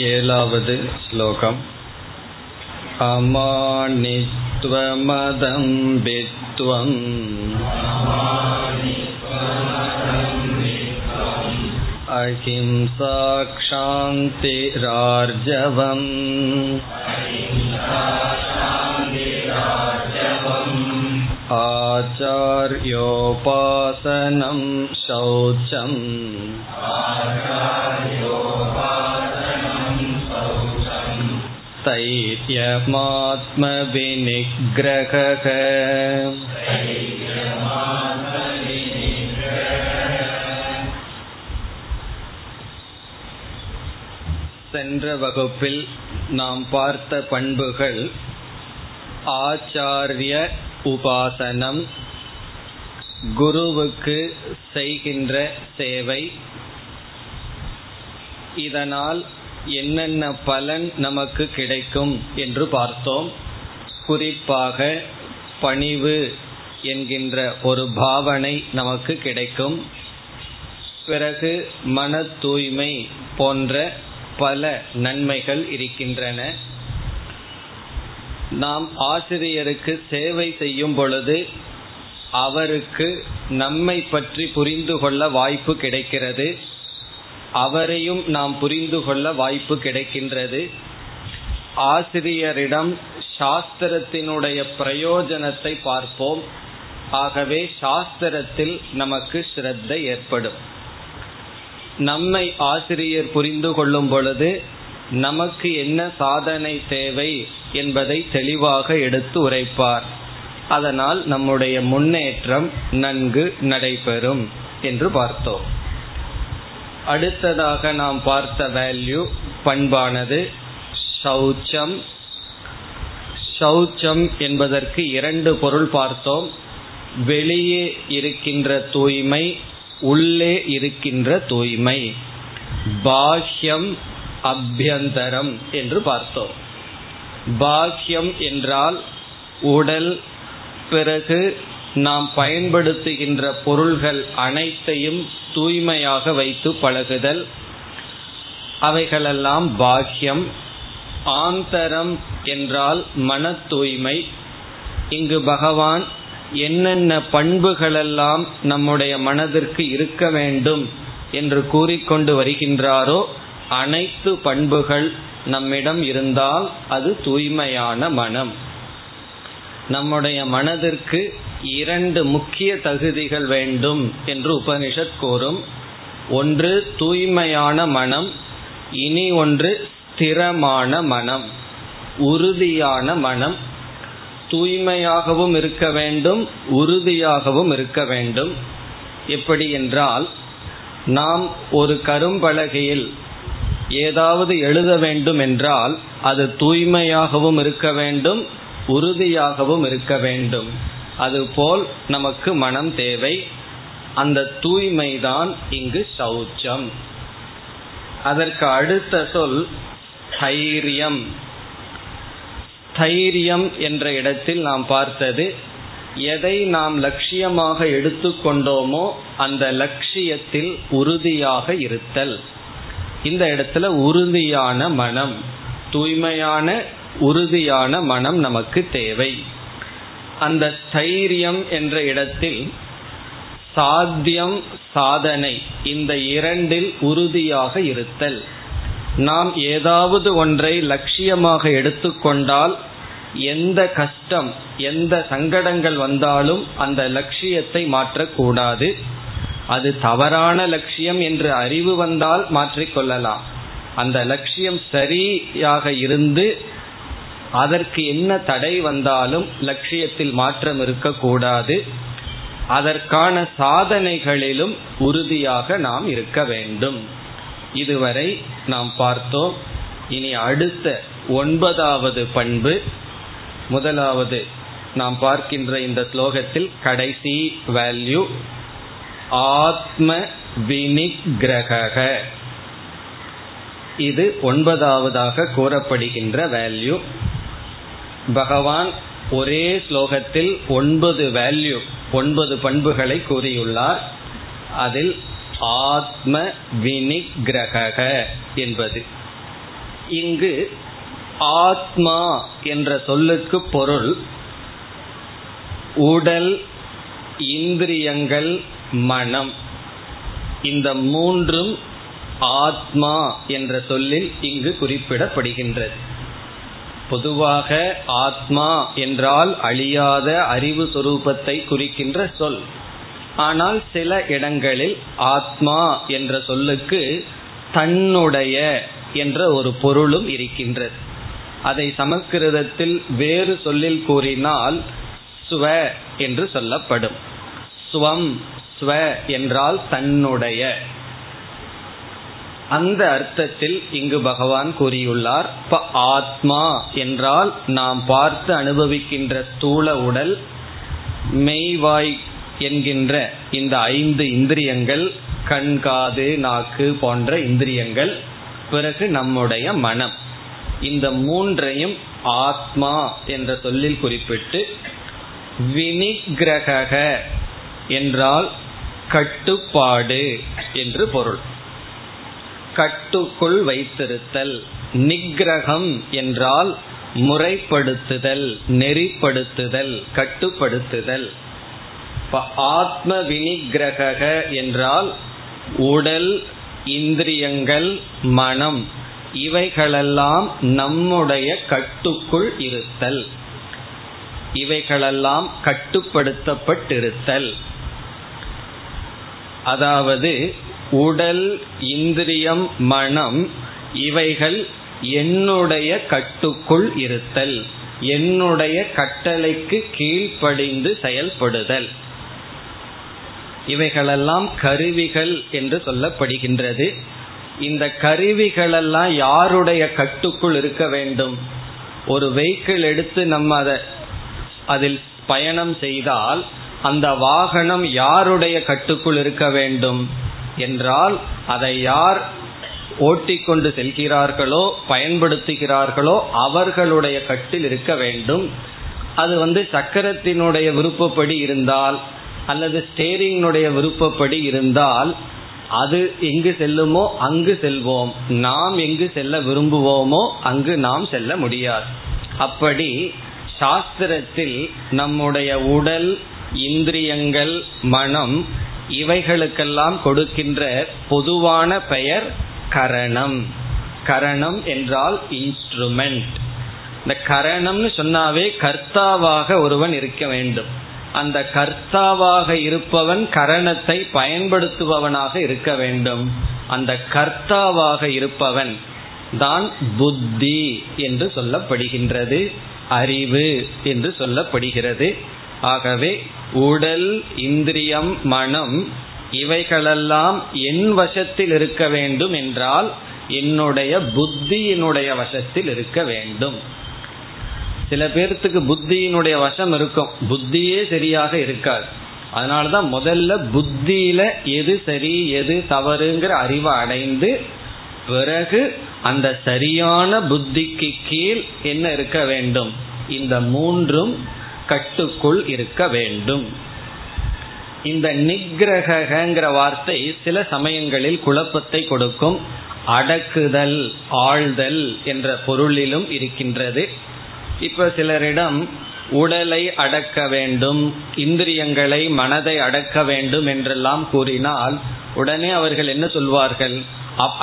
एलावद् श्लोकम् अमानित्वमदम्बित्वम् अहिंसाक्षान्तिरार्जवम् आचार्योपासनं शौचम् स्थैर्यमात्मविनिग्रहः சென்ற வகுப்பில் நாம் பார்த்த பண்புகள் ஆச்சாரிய உபாசனம் குருவுக்கு செய்கின்ற சேவை இதனால் என்னென்ன பலன் நமக்கு கிடைக்கும் என்று பார்த்தோம். குறிப்பாக பணிவு என்கின்ற ஒரு பாவனை நமக்கு கிடைக்கும். பிறகு மன தூய்மை போன்ற பல நன்மைகள் இருக்கின்றன. நாம் ஆசிரியருக்கு சேவை செய்யும் பொழுது அவருக்கு நம்மை பற்றி புரிந்து கொள்ள வாய்ப்பு கிடைக்கிறது. அவரையும் நாம் புரிந்து கொள்ள வாய்ப்பு கிடைக்கின்றது. ஆசிரியரிடம் சாஸ்திரத்தினுடைய பிரயோஜனத்தை பார்ப்போம். ஆகவே சாஸ்திரத்தில் நமக்கு ஸ்ரத்த ஏற்படும். நம்மை ஆசிரியர் புரிந்து கொள்ளும் பொழுது நமக்கு என்ன சாதனை தேவை என்பதை தெளிவாக எடுத்து உரைப்பார். அதனால் நம்முடைய முன்னேற்றம் நன்கு நடைபெறும் என்று பார்த்தோம். அடுத்ததாக நாம் பார்த்த வேல்யூ பண்பானது சௌச்சம். சௌச்சம் என்பதற்கு இரண்டு பொருள் பார்த்தோம். வெளியே இருக்கின்ற தூய்மை உள்ளே இருக்கின்ற தூய்மை. பாஹ்யம் அபியந்தரம் என்று பார்த்தோம். பாஹ்யம் என்றால் உடல் பிறகு நாம் பயன்படுத்துகின்ற பொருள்கள் அனைத்தையும் தூய்மையாக வைத்து பழகுதல். அவைகளெல்லாம் பாக்கியம். ஆந்தரம் என்றால் மன தூய்மை. இங்கு பகவான் என்னென்ன பண்புகளெல்லாம் நம்முடைய மனதிற்கு இருக்க வேண்டும் என்று கூறிக்கொண்டு வருகின்றாரோ அனைத்து பண்புகள் நம்மிடம் இருந்தால் அது தூய்மையான மனம். நம்முடைய மனதிற்கு இரண்டு முக்கிய தகுதிகள் வேண்டும் என்று உபனிஷத் கூறும். ஒன்று தூய்மையான மனம். இனி ஒன்று ஸ்திரமான மனம். உறுதியான மனம். தூய்மையாகவும் இருக்க வேண்டும் உறுதியாகவும் இருக்க வேண்டும். எப்படி என்றால் நாம் ஒரு கரும்பலகையில் ஏதாவது எழுத வேண்டும் என்றால் அது தூய்மையாகவும் இருக்க வேண்டும் உறுதியாகவும் இருக்க வேண்டும். அதுபோல் நமக்கு மனம் தேவை. அந்த தூய்மைதான் இங்கு சௌச்சம். அதற்கு அடுத்த சொல் தைரியம். தைரியம் என்ற இடத்தில் நாம் பார்த்தது எதை நாம் லட்சியமாக எடுத்துக்கொண்டோமோ அந்த லட்சியத்தில் உறுதியாக இருத்தல். இந்த இடத்துல உறுதியான மனம் தூய்மையான உறுதியான மனம் நமக்கு தேவை. அந்த ஸ்தைரியம் என்ற இடத்தில் சாத்தியம் சாதனை இந்த இரண்டில் உறுதியாக இருத்தல். நாம் ஏதாவது ஒன்றை லட்சியமாக எடுத்துக்கொண்டால் எந்த கஷ்டம் எந்த சங்கடங்கள் வந்தாலும் அந்த லட்சியத்தை மாற்றக்கூடாது. அது தவறான லட்சியம் என்று அறிவு வந்தால் மாற்றிக்கொள்ளலாம் அந்த லட்சியம் சரியாக இருந்து அதற்கு என்ன தடை வந்தாலும் லட்சியத்தில் மாற்றம் இருக்கக்கூடாது. அதற்கான சாதனைகளிலும் உறுதியாக நாம் இருக்க வேண்டும். இதுவரை நாம் பார்த்தோம். இனி அடுத்த ஒன்பதாவது பண்பு. முதலாவது நாம் பார்க்கின்ற இந்த ஸ்லோகத்தில் கடைசி வேல்யூ ஆத்ம வினிகிரக இது ஒன்பதாவதாக கூறப்படுகின்ற வேல்யூ பகவான் ஒரே ஸ்லோகத்தில் ஒன்பது வேல்யூ ஒன்பது பண்புகளை கூறியுள்ளார். அதில் ஆத்ம வினிகிரக என்பது. இங்கு ஆத்மா என்ற சொல்லுக்கு பொருள் உடல் இந்திரியங்கள் மனம். இந்த மூன்றும் ஆத்மா என்ற சொல்லில் இங்கு குறிப்பிடப்படுகின்றது. பொதுவாக ஆத்மா என்றால் அழியாத அறிவு சுரூபத்தை குறிக்கின்ற சொல். ஆனால் சில இடங்களில் ஆத்மா என்ற சொல்லுக்கு தன்னுடைய என்ற ஒரு பொருளும் இருக்கின்றது. அதை சமஸ்கிருதத்தில் வேறு சொல்லில் கூறினால் ஸ்வ என்று சொல்லப்படும். ஸ்வம் ஸ்வ என்றால் தன்னுடைய. அந்த அர்த்தத்தில் இங்கு பகவான் கூறியுள்ளார் இப்ப ஆத்மா என்றால் நாம் பார்த்து அனுபவிக்கின்ற ஸ்தூல உடல் மெய்வாய் என்கின்ற இந்த ஐந்து இந்திரியங்கள் கண் காது நாக்கு போன்ற இந்திரியங்கள் பிறகு நம்முடைய மனம். இந்த மூன்றையும் ஆத்மா என்ற சொல்லில் குறிப்பிட்டு வினிகிரக என்றால் கட்டுப்பாடு என்று பொருள். கட்டுக்குள் வைத்திருத்தல் நிகிரகம் என்றால் முறைப்படுத்துதல் நெறிப்படுத்துதல் கட்டுப்படுத்துதல். ஆத்ம வினிகிரக என்றால் உடல் இந்திரியங்கள் மனம். இவைகளெல்லாம் நம்முடைய கட்டுக்குள் இருத்தல். இவைகளெல்லாம் கட்டுப்படுத்தப்பட்டிருத்தல். அதாவது உடல் இந்திரியம் மனம் இவைகள் என்னுடைய கட்டுக்குள் இருத்தல் என்னுடைய கட்டளைக்கு கீழ்ப்படிந்து செயல்படுதல். இவைகளெல்லாம் கருவிகள் என்று சொல்லப்படுகின்றது. இந்த கருவிகளெல்லாம் யாருடைய கட்டுக்குள் இருக்க வேண்டும்? ஒரு வெஹிக்கிள் எடுத்து நம்ம அதை அதில் பயணம் செய்தால் அந்த வாகனம் யாருடைய கட்டுக்குள் இருக்க வேண்டும்? என்றால் அதை யார் ஓட்டிக்கொண்டு செல்கிறார்களோ பயன்படுத்துகிறார்களோ அவர்களுடைய கட்டில் இருக்க வேண்டும். அது வந்து சக்கரத்தினுடைய விருப்பப்படி இருந்தால் அல்லது ஸ்டேரிங்கினுடைய விருப்பப்படி இருந்தால் அது எங்கு செல்லுமோ அங்கு செல்வோம். நாம் எங்கு செல்ல விரும்புவோமோ அங்கு நாம் செல்ல முடியாது. அப்படி சாஸ்திரத்தில் நம்முடைய உடல் இந்திரியங்கள் மனம் இவைகளுக்கெல்லாம் கொடுக்கின்ற பொதுவான பெயர் கரணம். கரணம் என்றால் இன்ஸ்ட்ருமெண்ட் இந்த கரணம்னு சொன்னாவே கர்த்தாவாக ஒருவன் இருக்க வேண்டும். அந்த கர்த்தாவாக இருப்பவன் கரணத்தை பயன்படுத்துபவனாக இருக்க வேண்டும். அந்த கர்த்தாவாக இருப்பவன் தான் புத்தி என்று சொல்லப்படுகின்றது அறிவு என்று சொல்லப்படுகிறது. ஆகவே உடல் இந்திரியம் மனம் இவைகளெல்லாம் என் வசத்தில் இருக்க வேண்டும் என்றால் என்னுடைய புத்தியினுடைய வசத்தில் இருக்க வேண்டும். சில பேர்த்துக்கு புத்தியினுடைய வசம் இருக்கும். புத்தியே சரியாக இருக்காது. அதனாலதான் முதல்ல புத்தியில எது சரி எது தவறுங்கிற அறிவை அடைந்து பிறகு அந்த சரியான புத்திக்கு கீழ் என்ன இருக்க வேண்டும்? இந்த மூன்றும் கட்டுக்குள் இருக்க வேண்டும். இந்த நிகிரகங்கிற வார்த்தை சில சமயங்களில் குழப்பத்தை கொடுக்கும். அடக்குதல் ஆழ்தல் என்ற பொருளிலும் இருக்கின்றது. இப்ப சிலரிடம் உடலை அடக்க வேண்டும் இந்திரியங்களை மனதை அடக்க வேண்டும் என்றெல்லாம் கூறினால் உடனே அவர்கள் என்ன சொல்வார்கள்?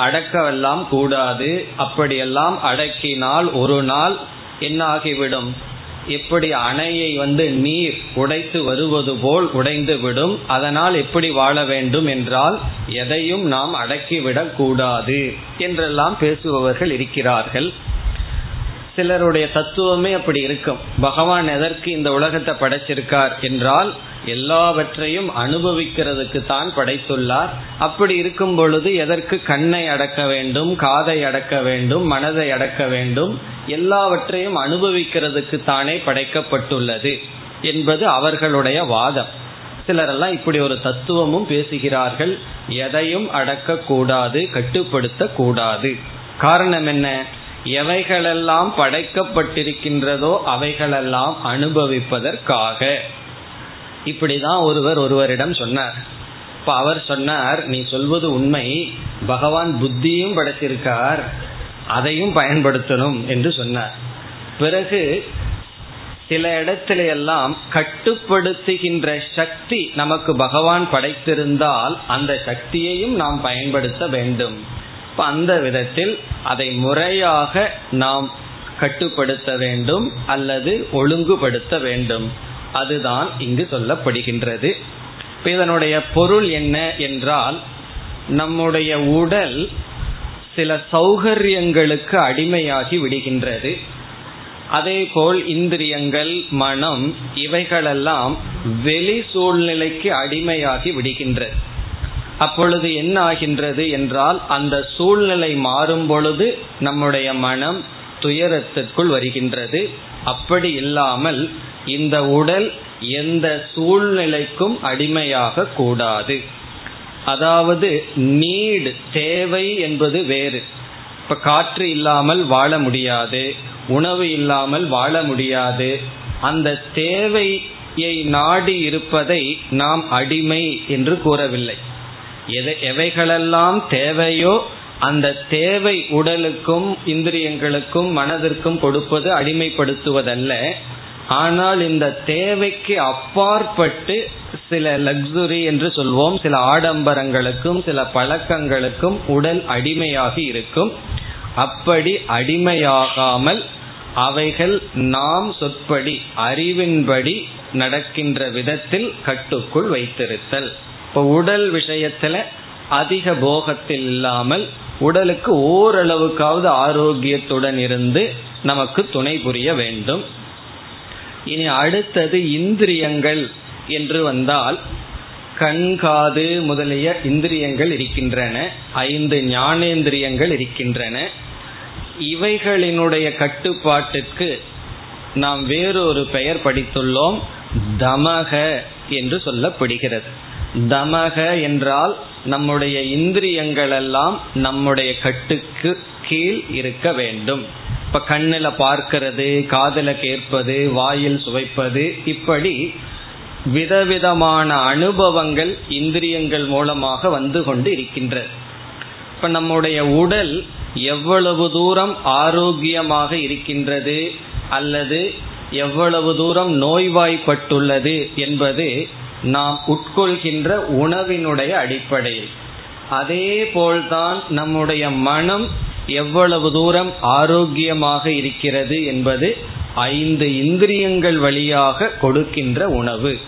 அடக்கவெல்லாம் கூடாது. அப்படியெல்லாம் அடக்கினால் ஒரு நாள் என்ன ஆகிவிடும்? எப்படி அணையை வந்து நீர் உடைத்து வருவது போல் உடைந்து விடும். அதனால் எப்படி வாழ வேண்டும் என்றால் எதையும் நாம் அடக்கிவிடக் கூடாது என்றெல்லாம் பேசுபவர்கள் இருக்கிறார்கள். சிலருடைய தத்துவமே அப்படி இருக்கும். பகவான் எதற்கு இந்த உலகத்தை படைச்சிருக்கார் என்றால் எல்லாவற்றையும் அனுபவிக்கிறதுக்கு தான் படைத்துள்ளார். அப்படி இருக்கும் பொழுது எதற்கு கண்ணை அடக்க வேண்டும் காதை அடக்க வேண்டும் மனதை அடக்க வேண்டும் எல்லாவற்றையும் அனுபவிக்கிறதுக்கு தானே படைக்கப்பட்டுள்ளது என்பது அவர்களுடைய வாதம். சிலரெல்லாம் இப்படி ஒரு தத்துவமும் பேசுகிறார்கள் எதையும் அடக்க கூடாது கட்டுப்படுத்த கூடாது காரணம் என்ன? எவைகளெல்லாம் படைக்கப்பட்டிருக்கின்றதோ அவைகளெல்லாம் அனுபவிப்பதற்காக. இப்படிதான் ஒருவர் ஒருவரிடம் சொன்னார். இப்ப அவர் சொன்னார் நீ சொல்வது உண்மை. பகவான் புத்தியும் படைத்திருக்கார். அதையும் பயன்படுத்தணும் என்று சொன்னார். பிறகு சில இடத்துல எல்லாம் கட்டுப்படுத்துகின்ற சக்தி நமக்கு பகவான் படைத்திருந்தால் அந்த சக்தியையும் நாம் பயன்படுத்த வேண்டும். அந்த விதத்தில் அதை முறையாக நாம் கட்டுப்படுத்த வேண்டும் அல்லது ஒழுங்குபடுத்த வேண்டும். அதுதான் இங்கு சொல்லப்படுகின்றது. இதனுடைய பொருள் என்ன என்றால் நம்முடைய உடல் சில சௌகரியங்களுக்கு அடிமையாகி விடுகின்றது. அதேபோல் இந்திரியங்கள் மனம் இவைகளெல்லாம் வெளி சூழ்நிலைக்கு அடிமையாகி விடுகின்றது. அப்பொழுது என்ன ஆகின்றது என்றால் அந்த சூழ்நிலை மாறும் பொழுது நம்முடைய மனம் துயரத்திற்குள் வருகின்றது. அப்படி இல்லாமல் இந்த உடல் எந்த சூழ்நிலைக்கும் அடிமையாக கூடாது. அதாவது நீடு தேவை என்பது வேறு. இப்ப காற்று இல்லாமல் வாழ முடியாது உணவு இல்லாமல் வாழ முடியாது. அந்த தேவையை நாடி இருப்பதை நாம் அடிமை என்று கூறவில்லை. எதை எவைகளெல்லாம் தேவையோ அந்த தேவை உடலுக்கும் இந்திரியங்களுக்கும் மனதிற்கும் கொடுப்பது அடிமைப்படுத்துவதல்ல. ஆனால் இந்த தேவைக்கு அப்பாற்பட்டு சில லக்ஸுரி என்று சொல்வோம் சில ஆடம்பரங்களுக்கும் சில பழக்கங்களுக்கும் உடல் அடிமையாகி இருக்கும். அப்படி அடிமையாகாமல் அவைகள் நாம் சொற்படி அறிவின்படி நடக்கின்ற விதத்தில் கட்டுக்குள் வைத்திருத்தல். இப்போ உடல் விஷயத்துல அதிக போகத்தில் இல்லாமல் உடலுக்கு ஓரளவுக்காவது ஆரோக்கியத்துடன் இருந்து நமக்கு துணை புரிய வேண்டும். இனி அடுத்தது இந்திரியங்கள் என்று வந்தால் கண் காது முதலிய இந்திரியங்கள் இருக்கின்றன. ஐந்து ஞானேந்திரியங்கள் இருக்கின்றன. இவைகளினுடைய கட்டுப்பாட்டுக்கு நாம் வேறொரு பெயர் படித்துள்ளோம். தமக என்று சொல்லப்படுகிறது. தமக என்றால் நம்முடைய இந்திரியங்கள் எல்லாம் நம்முடைய கட்டுக்கு கீழ் இருக்க வேண்டும். இப்ப கண்ணில் பார்க்கிறது காதல கேட்பது வாயில் சுவைப்பது இப்படி விதவிதமான அனுபவங்கள் இந்திரியங்கள் மூலமாக வந்து கொண்டு இருக்கின்றது இப்ப நம்முடைய உடல் எவ்வளவு தூரம் ஆரோக்கியமாக இருக்கின்றது அல்லது எவ்வளவு தூரம் நோய்வாய்ப்பட்டுள்ளது என்பது நாம் உட்கொள்கின்ற உணவினுடைய அடிப்படையில். அதே போல்தான் நம்முடைய மனம் எவ்வளவு தூரம் ஆரோக்கியமாக இருக்கிறது என்பது ஐந்து இந்திரியங்கள் வழியாக கொடுக்கின்ற உணவு.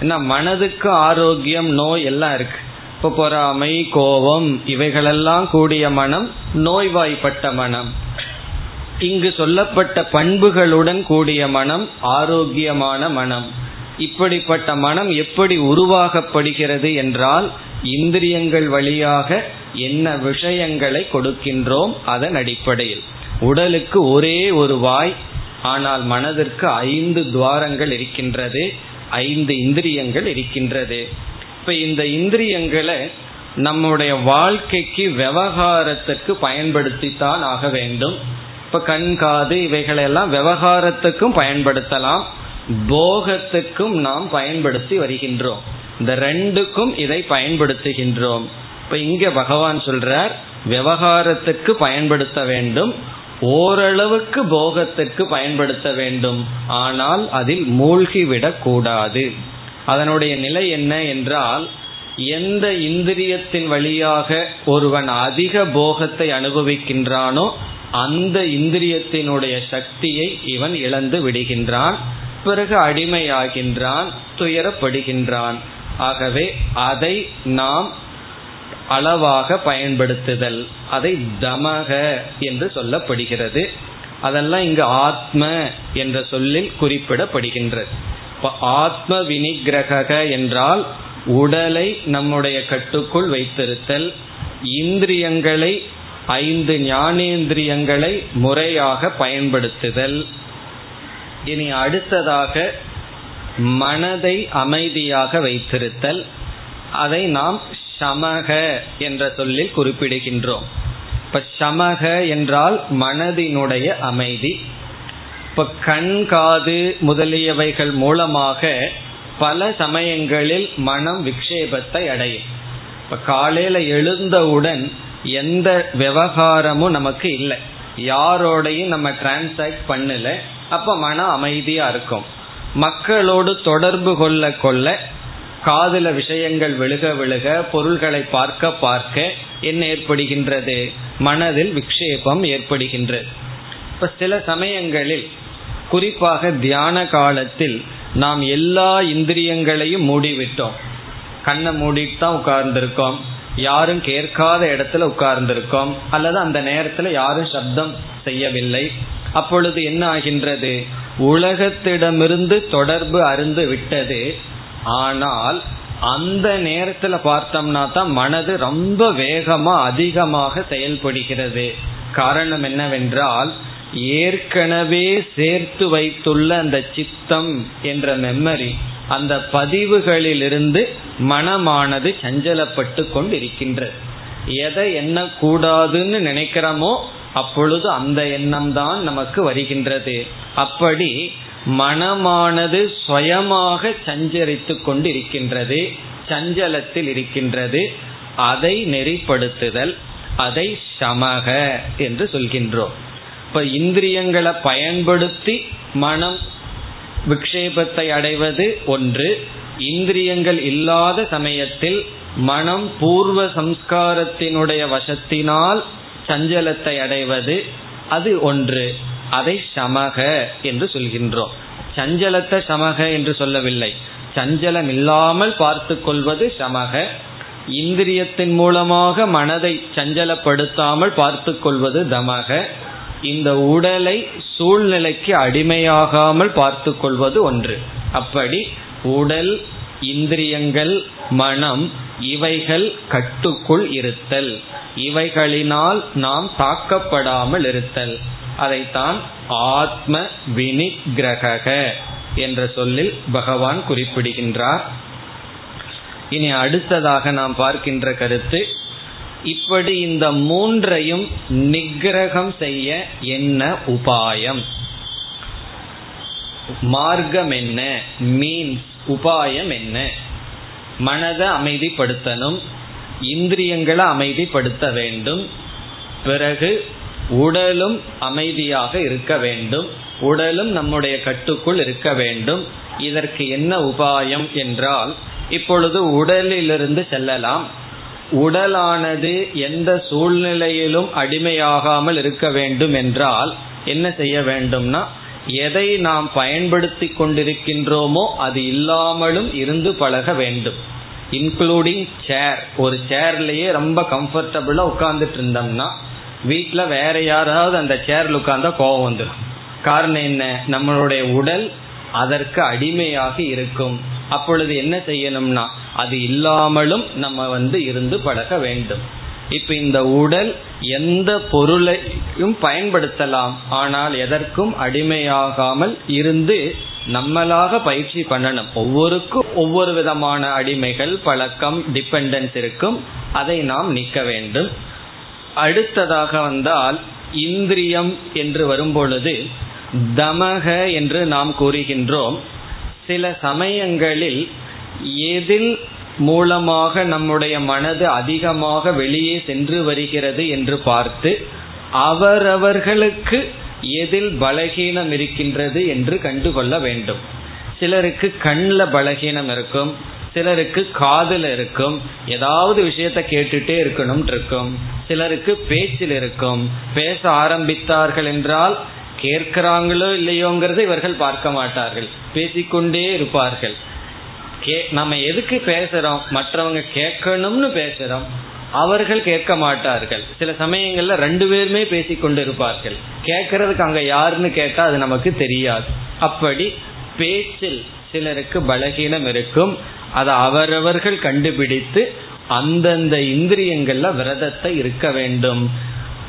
என்ன மனதுக்கு ஆரோக்கியம் நோய் எல்லாம் இருக்கு. இப்போ பொறாமை கோபம் இவைகளெல்லாம் கூடிய மனம் நோய்வாய்ப்பட்ட மனம். இங்கு சொல்லப்பட்ட பண்புகளுடன் கூடிய மனம் ஆரோக்கியமான மனம். இப்படிப்பட்ட மனம் எப்படி உருவாகப்படுகிறது என்றால் இந்திரியங்கள் வழியாக என்ன விஷயங்களை கொடுக்கின்றோம் அதன் அடிப்படையில். உடலுக்கு ஒரே ஒரு வாய் ஆனால் மனதிற்கு ஐந்து துவாரங்கள் இருக்கின்றது ஐந்து இந்திரியங்கள் இருக்கின்றது. இப்ப இந்த இந்திரியங்களை நம்முடைய வாழ்க்கைக்கு விவகாரத்துக்கு பயன்படுத்தித்தான் ஆக வேண்டும். இப்ப கண் காது இவைகளெல்லாம் விவகாரத்துக்கும் பயன்படுத்தலாம். போகத்துக்கும் நாம் பயன்படுத்தி வருகின்றோம். இந்த ரெண்டுக்கும் இதை பயன்படுத்துகின்றோம். இப்ப இங்க பகவான் சொல்றார் விவகாரத்துக்கு பயன்படுத்த வேண்டும் ஓரளவுக்கு போகத்துக்கு பயன்படுத்த வேண்டும். ஆனால் அதில் மூழ்கிவிடக் கூடாது. அதனுடைய நிலை என்ன என்றால் எந்த இந்திரியத்தின் வழியாக ஒருவன் அதிக போகத்தை அனுபவிக்கின்றானோ அந்த இந்திரியத்தினுடைய சக்தியை இவன் இழந்து விடுகின்றான். பிறகு அடிமையாகின்றான் துயரப்படுகின்றான். ஆகவே அதை நாம் அளவாக பயன்படுத்துதல் அதை தமக என்று சொல்லப்படுகிறது. அதெல்லாம் இங்கு ஆத்ம என்ற சொல்லில் குறிப்பிடப்படுகின்றது. இப்ப ஆத்ம வினிகிரக என்றால் உடலை நம்முடைய கட்டுக்குள் வைத்திருத்தல் இந்திரியங்களை ஐந்து ஞானேந்திரியங்களை முறையாக பயன்படுத்துதல். இனி அடுத்ததாக மனதை அமைதியாக வைத்திருத்தல். அதை நாம் சமக என்ற சொல்லில் குறிப்பிடுகின்றோம். இப்ப சமக என்றால் மனதினுடைய அமைதி. இப்ப கண் காது முதலியவைகள் மூலமாக பல சமயங்களில் மனம் விக்ஷேபத்தை அடையும். இப்ப காலையில எழுந்தவுடன் எந்த விவகாரமும் நமக்கு இல்லை. யாரோடையும் நம்ம டிரான்சாக்ட் பண்ணல. அப்ப மனம் அமைதியா இருக்கும். மக்களோடு தொடர்பு கொள்ள கொள்ள காதல விஷயங்கள் விழுக விழுக பொருள்களை பார்க்க பார்க்க என்ன ஏற்படுகின்றது? மனதில் விக்ஷேபம் ஏற்படுகின்றது. இப்ப சில சமயங்களில் குறிப்பாக தியான காலத்தில் நாம் எல்லா இந்திரியங்களையும் மூடிவிட்டோம். கண்ணை மூடிட்டு தான் உட்கார்ந்துருக்கோம். யாரும் கேட்காத இடத்துல உட்கார்ந்திருக்கோம். அல்லது அந்த நேரத்தில் யாரும் சப்தம் செய்யவில்லை. அப்பொழுது என்ன ஆகின்றது உலகத்திடமிருந்து தொடர்பு அருந்து விட்டது. ஆனால் அந்த நேரத்துல பார்த்தோம்னா தான் மனது ரொம்ப வேகமா அதிகமாக செயல்படுகிறது. காரணம் என்னவென்றால் ஏற்கனவே சேர்த்து வைத்துள்ள அந்த சித்தம் என்ற மெமரி அந்த பதிவுகளிலிருந்து மனமானது சஞ்சலப்பட்டு கொண்டிருக்கின்றது. எதை என்ன கூடாதுன்னு நினைக்கிறோமோ அப்பொழுது அந்த எண்ணம் தான் நமக்கு வருகின்றது. அப்படி மனமானது சுயமாக சஞ்சரித்து கொண்டு இருக்கின்றது சஞ்சலத்தில் இருக்கின்றது. அதை நெறிப்படுத்துதல் அதை சமக என்று சொல்கின்றோம். இப்ப இந்திரியங்களை பயன்படுத்தி மனம் விக்ஷேபத்தை அடைவது ஒன்று. இந்திரியங்கள் இல்லாத சமயத்தில் மனம் பூர்வ சம்ஸ்காரத்தினுடைய வசத்தினால் சஞ்சலத்தை அடைவது அது ஒன்று. அதை சமக என்று சொல்கின்றோம். சஞ்சலத்தை சமக என்று சொல்லவில்லை. சஞ்சலம் இல்லாமல் பார்த்து கொள்வது சமக. இந்திரியத்தின் மூலமாக மனதை சஞ்சலப்படுத்தாமல் பார்த்து கொள்வது தமக. இந்த உடலை சூழ்நிலைக்கு அடிமையாகாமல் பார்த்து கொள்வது ஒன்று. அப்படி உடல் இந்திரியங்கள் மனம் இவைகள் கட்டுக்குள் இருத்தல். இவைகளினால் நாம் தாக்கப்படாமல் இருத்தல். அதைத்தான் ஆத்ம வினிகிரக என்ற சொல்லில் பகவான் குறிப்பிடுகின்றார். இனி அடுத்ததாக நாம் பார்க்கின்ற கருத்து இப்படி இந்த மூன்றையும் நிகிரகம் செய்ய என்ன உபாயம்? மார்க்கம் என்ன? மீன்ஸ் உபாயம் என்ன? மனதை அமைதிப்படுத்தணும் இந்திரியங்களை அமைதிப்படுத்த வேண்டும் பிறகு உடலும் அமைதியாக இருக்க வேண்டும் உடலும் நம்முடைய கட்டுக்குள் இருக்க வேண்டும் இதற்கு என்ன உபாயம் என்றால் இப்பொழுது உடலிலிருந்து செல்லலாம். உடலானது எந்த சூழ்நிலையிலும் அடிமையாகாமல் இருக்க வேண்டும் என்றால் என்ன செய்ய வேண்டும்னா எதை நாம் பயன்படுத்தி கொண்டிருக்கின்றோமோ அது இல்லாமலும் இருந்து பழக வேண்டும். இன்க்ளூடிங் சேர் ஒரு சேர்லயே ரொம்ப கம்ஃபர்டபுளா உட்கார்ந்துட்டு இருந்தோம்னா வீட்டில் வேற யாராவது அந்த சேர்ல உட்கார்ந்தா கோபம் வந்துடும் காரணம் என்ன? நம்மளுடைய உடல் அதற்கு அடிமையாக இருக்கும். அப்பொழுது என்ன செய்யணும்னா அது இல்லாமலும் நம்ம வந்து இருந்து பழக வேண்டும். இப்ப இந்த உடல் எந்த பொருளையும் பயன்படுத்தலாம். ஆனால் எதற்கும் அடிமையாகாமல் இருந்து நம்மளாக பயிற்சி பண்ணணும். ஒவ்வொருக்கும் ஒவ்வொரு விதமான அடிமைகள் பழக்கம் டிபெண்டன்ஸ் இருக்கும். அதை நாம் நீக்க வேண்டும். அடுத்ததாக வந்தால் இந்திரியம் என்று வரும்பொழுது தமக என்று நாம் கூறுகின்றோம். சில சமயங்களில் எதில் மூலமாக நம்முடைய மனது அதிகமாக வெளியே சென்று வருகிறது என்று பார்த்து அவரவர்களுக்கு எதில் பலகீனம் இருக்கின்றது என்று கண்டுகொள்ள வேண்டும். சிலருக்கு கண்ணில் பலகீனம் இருக்கும் சிலருக்கு காதில் இருக்கும் ஏதாவது விஷயத்த கேட்டுட்டே இருக்கணும் இருக்கும் சிலருக்கு பேச்சில் இருக்கும் பேச ஆரம்பித்தார்கள் என்றால் கேட்கிறாங்களோ இல்லையோங்கிறத இவர்கள் பார்க்க மாட்டார்கள் பேசிக்கொண்டே இருப்பார்கள். கே நம்ம எதுக்கு பேசுறோம்? மற்றவங்க கேட்கணும்னு பேசுறோம். அவர்கள் கேட்க மாட்டார்கள். சில சமயங்கள்ல ரெண்டு பேருமே பேசிக்கொண்டு இருப்பார்கள் கேட்கறதுக்கு அங்க யாருன்னு கேட்டா அது நமக்கு தெரியாது. அப்படி பேச்சில் சிலருக்கு பலகீனம் இருக்கும். அதை அவரவர்கள் கண்டுபிடித்து அந்தந்த இந்திரியங்கள்ல விரதத்தை இருக்க வேண்டும்.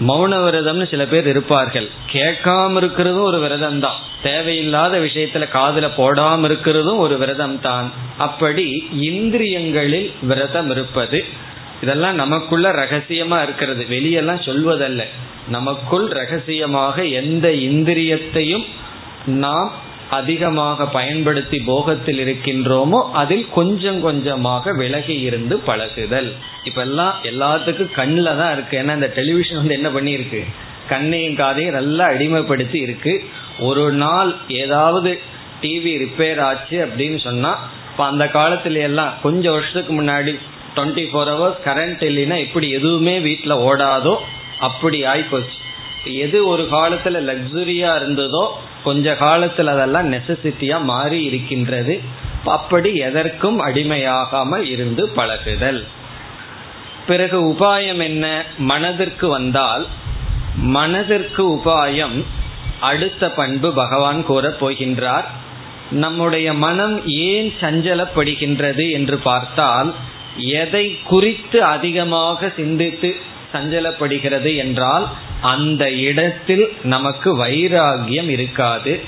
மௌன விரதம்னு சில பேர் இருப்பார்கள். கேட்காம இருக்கிறதும் ஒரு விரதம் தான் தேவையில்லாத விஷயத்துல காதுல போடாம இருக்கிறதும் ஒரு விரதம் தான் அப்படி இந்திரியங்களில் விரதம் இருப்பது இதெல்லாம் நமக்குள்ள ரகசியமா இருக்கிறது. வெளியெல்லாம் சொல்வதல்ல. நமக்குள் ரகசியமாக எந்த இந்திரியத்தையும் நாம் அதிகமாக பயன்படுத்தி போகத்தில் இருக்கின்றோமோ அதில் கொஞ்சம் கொஞ்சமாக விலகி இருந்து பழகுதல். இப்ப எல்லாம் எல்லாத்துக்கும் கண்ணில் தான் இருக்கு. ஏன்னா இந்த டெலிவிஷன் வந்து என்ன பண்ணியிருக்கு? கண்ணையும் காதையும் நல்லா அடிமைப்படுத்தி இருக்கு. ஒரு நாள் ஏதாவது டிவி ரிப்பேர் ஆச்சு அப்படின்னு சொன்னா இப்போ அந்த காலத்துல எல்லாம் கொஞ்சம் வருஷத்துக்கு முன்னாடி டுவெண்ட்டி ஃபோர் ஹவர்ஸ் கரண்ட் இல்லைன்னா இப்படி எதுவுமே வீட்டில் ஓடாதோ அப்படி ஆயிப்போச்சு. எது ஒரு காலத்துல லக்ஸுரியா இருந்ததோ கொஞ்ச காலத்துல அதெல்லாம் நெசசிட்டியா மாறி இருக்கின்றது. அப்படி எதற்கும் அடிமையாகாமல் இருந்து பழகுதல். பிறகு உபாயம் என்ன? மனதிற்கு வந்தால் மனதிற்கு உபாயம் அடுத்த பண்பு பகவான் கூறப் போகின்றார். நம்முடைய மனம் ஏன் சஞ்சலப்படுகின்றது என்று பார்த்தால் எதை குறித்து அதிகமாக சிந்தித்து சஞ்சலப்படுகிறது என்றால் அந்த இடத்தில் நமக்கு வைராகியம் இருக்காது.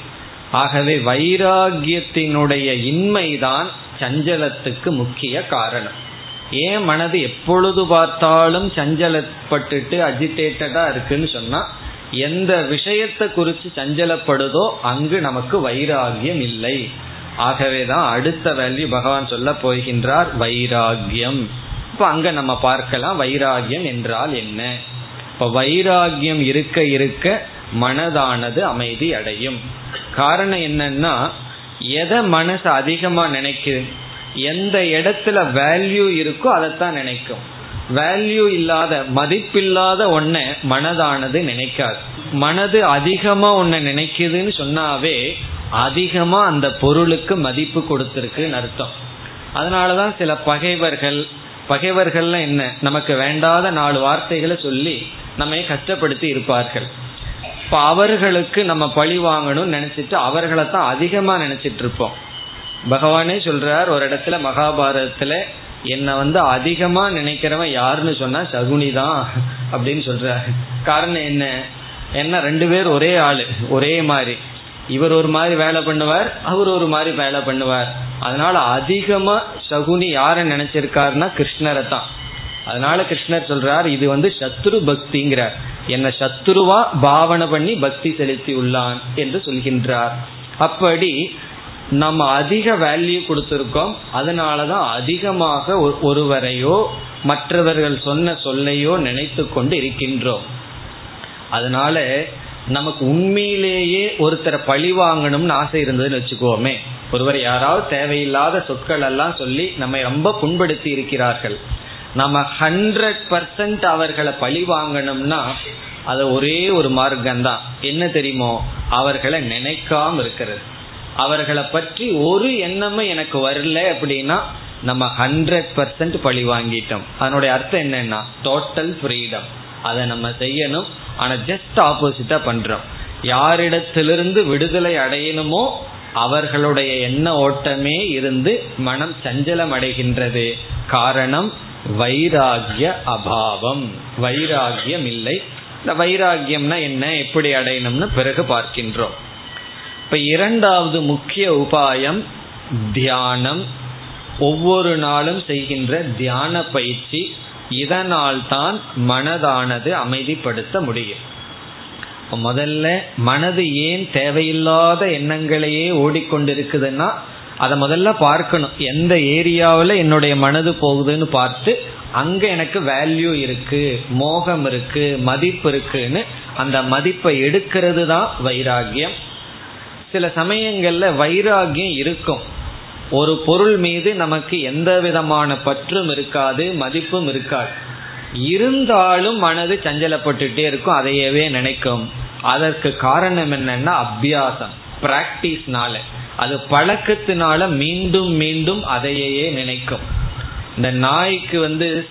ஆகவே வைராகியத்தினுடைய இன்மைதான் சஞ்சலத்துக்கு முக்கிய காரணம். ஏன் மனது எப்பொழுது பார்த்தாலும் சஞ்சலப்பட்டுட்டு அஜிடேட்டடா இருக்குன்னு சொன்னா எந்த விஷயத்தை குறித்து சஞ்சலப்படுதோ அங்கு நமக்கு வைராகியம் இல்லை. ஆகவேதான் அடுத்த வேல்யூ பகவான் சொல்ல போகின்றார் வைராகியம். இப்ப அங்க நம்ம பார்க்கலாம் வைராகியம் என்றால் என்ன? வைராகியம் இருக்க இருக்க மனதானது அமைதி அடையும். காரணம் என்னன்னா எதை மனசு அதிகமா நினைக்குது? எந்த இடத்துல வேல்யூ இருக்கோ அதைத்தான் நினைக்கும். வேல்யூ இல்லாத மதிப்பில்லாத ஒன்ன மனதானது நினைக்காது. மனது அதிகமா ஒன்ன நினைக்குதுன்னு சொன்னாவே அதிகமா அந்த பொருளுக்கு மதிப்பு கொடுத்துருக்குன்னு அர்த்தம். அதனாலதான் சில பகைவர்கள் பகைவர்கள்லாம் என்ன நமக்கு வேண்டாத நாலு வார்த்தைகளை சொல்லி நம்ம கஷ்டப்படுத்தி இருப்பார்கள். இப்ப அவர்களுக்கு நம்ம பழி வாங்கணும்னு நினைச்சிட்டு அவர்களை தான் அதிகமா நினைச்சிட்டு இருப்போம். பகவானே சொல்றார் ஒரு இடத்துல மகாபாரதத்துல என்னை வந்து அதிகமா நினைக்கிறவன் யாருன்னு சொன்னா சகுனி தான் அப்படின்னு சொல்றாரு. காரணம் என்ன? என்ன ரெண்டு பேர் ஒரே ஆளு ஒரே மாதிரி. இவர் ஒரு மாதிரி வேலை பண்ணுவார் அவர் ஒரு மாதிரி வேலை பண்ணுவார். அதனால அதிகமா சகுனி யார நினைச்சிருக்காருன்னா கிருஷ்ணரை தான். அதனால கிருஷ்ணர் சொல்றார் இது வந்து சத்ரு பக்திங்கிறார். என்ன சத்ருவா பாவனை பண்ணி பக்தி செலுத்தி உள்ளான் என்று சொல்கின்றார். அப்படி நம்ம அதிக வேல்யூ கொடுத்துருக்கோம் அதனாலதான் அதிகமாக ஒருவரையோ மற்றவர்கள் சொன்ன சொல்லையோ நினைத்து கொண்டு இருக்கின்றோம். அதனால நமக்கு உண்மையிலேயே ஒருத்தரை பழி வாங்கணும்னு ஆசை இருந்ததுன்னு வச்சுக்கோமே. ஒருவர் யாராவது தேவையில்லாத சொற்கள் எல்லாம் சொல்லி நம்ம ரொம்ப புண்படுத்தி இருக்கிறார்கள். நம்ம ஹண்ட்ரட் பர்சன்ட் அவர்களை பழி வாங்கணும்னா அது ஒரே ஒரு மார்க்கம் தான் என்ன தெரியுமோ? அவர்களை நினைக்காம இருக்கிறது. அவர்களை பற்றி ஒரு எண்ணமும் எனக்கு வரல அப்படின்னா நம்ம ஹண்ட்ரட் பர்சன்ட் பழி வாங்கிட்டோம். அதனுடைய அர்த்தம் என்னன்னா டோட்டல் ஃப்ரீடம் அதை நம்ம செய்யணும். ஆனா ஜஸ்ட் ஆப்போசிட்டா பண்றோம். யாரிடத்திலிருந்து விடுதலை அடையணுமோ அவர்களுடைய எண்ண ஓட்டமே இருந்து மனம் சஞ்சலம் அடைகின்றது காரணம் வைராகிய அபாவம். வைராகியம் இல்லை இந்த வைராகியம்னா என்ன எப்படி அடையணும்னு பிறகு பார்க்கின்றோம். இப்ப இரண்டாவது முக்கிய உபாயம் தியானம். ஒவ்வொரு நாளும் செய்கின்ற தியான பயிற்சி இதனால் தான் மனதானது அமைதிப்படுத்த முடியும். முதல்ல மனது ஏன் தேவையில்லாத எண்ணங்களையே ஓடிக்கொண்டிருக்குதுன்னா அதை முதல்ல பார்க்கணும். எந்த ஏரியாவில் என்னுடைய மனது போகுதுன்னு பார்த்து அங்க எனக்கு வேல்யூ இருக்கு மோகம் இருக்கு மதிப்பு இருக்குன்னு அந்த மதிப்பை எடுக்கிறது தான் வைராகியம் சில சமயங்கள்ல வைராகியம் இருக்கும். ஒரு பொருள் மீது நமக்கு எந்த விதமான பற்றும் இருக்காது மதிப்பும் இருக்காது. இருந்தாலும் மனது சஞ்சலப்பட்டுட்டே இருக்கும் அதையவே நினைக்கும். அதற்கு காரணம் என்னன்னா அபியாசம் பிராக்டிஸ்னால அது பழக்கத்தினால மீண்டும் மீண்டும் அதையே நினைக்கும். இந்த நாய்க்கு வந்து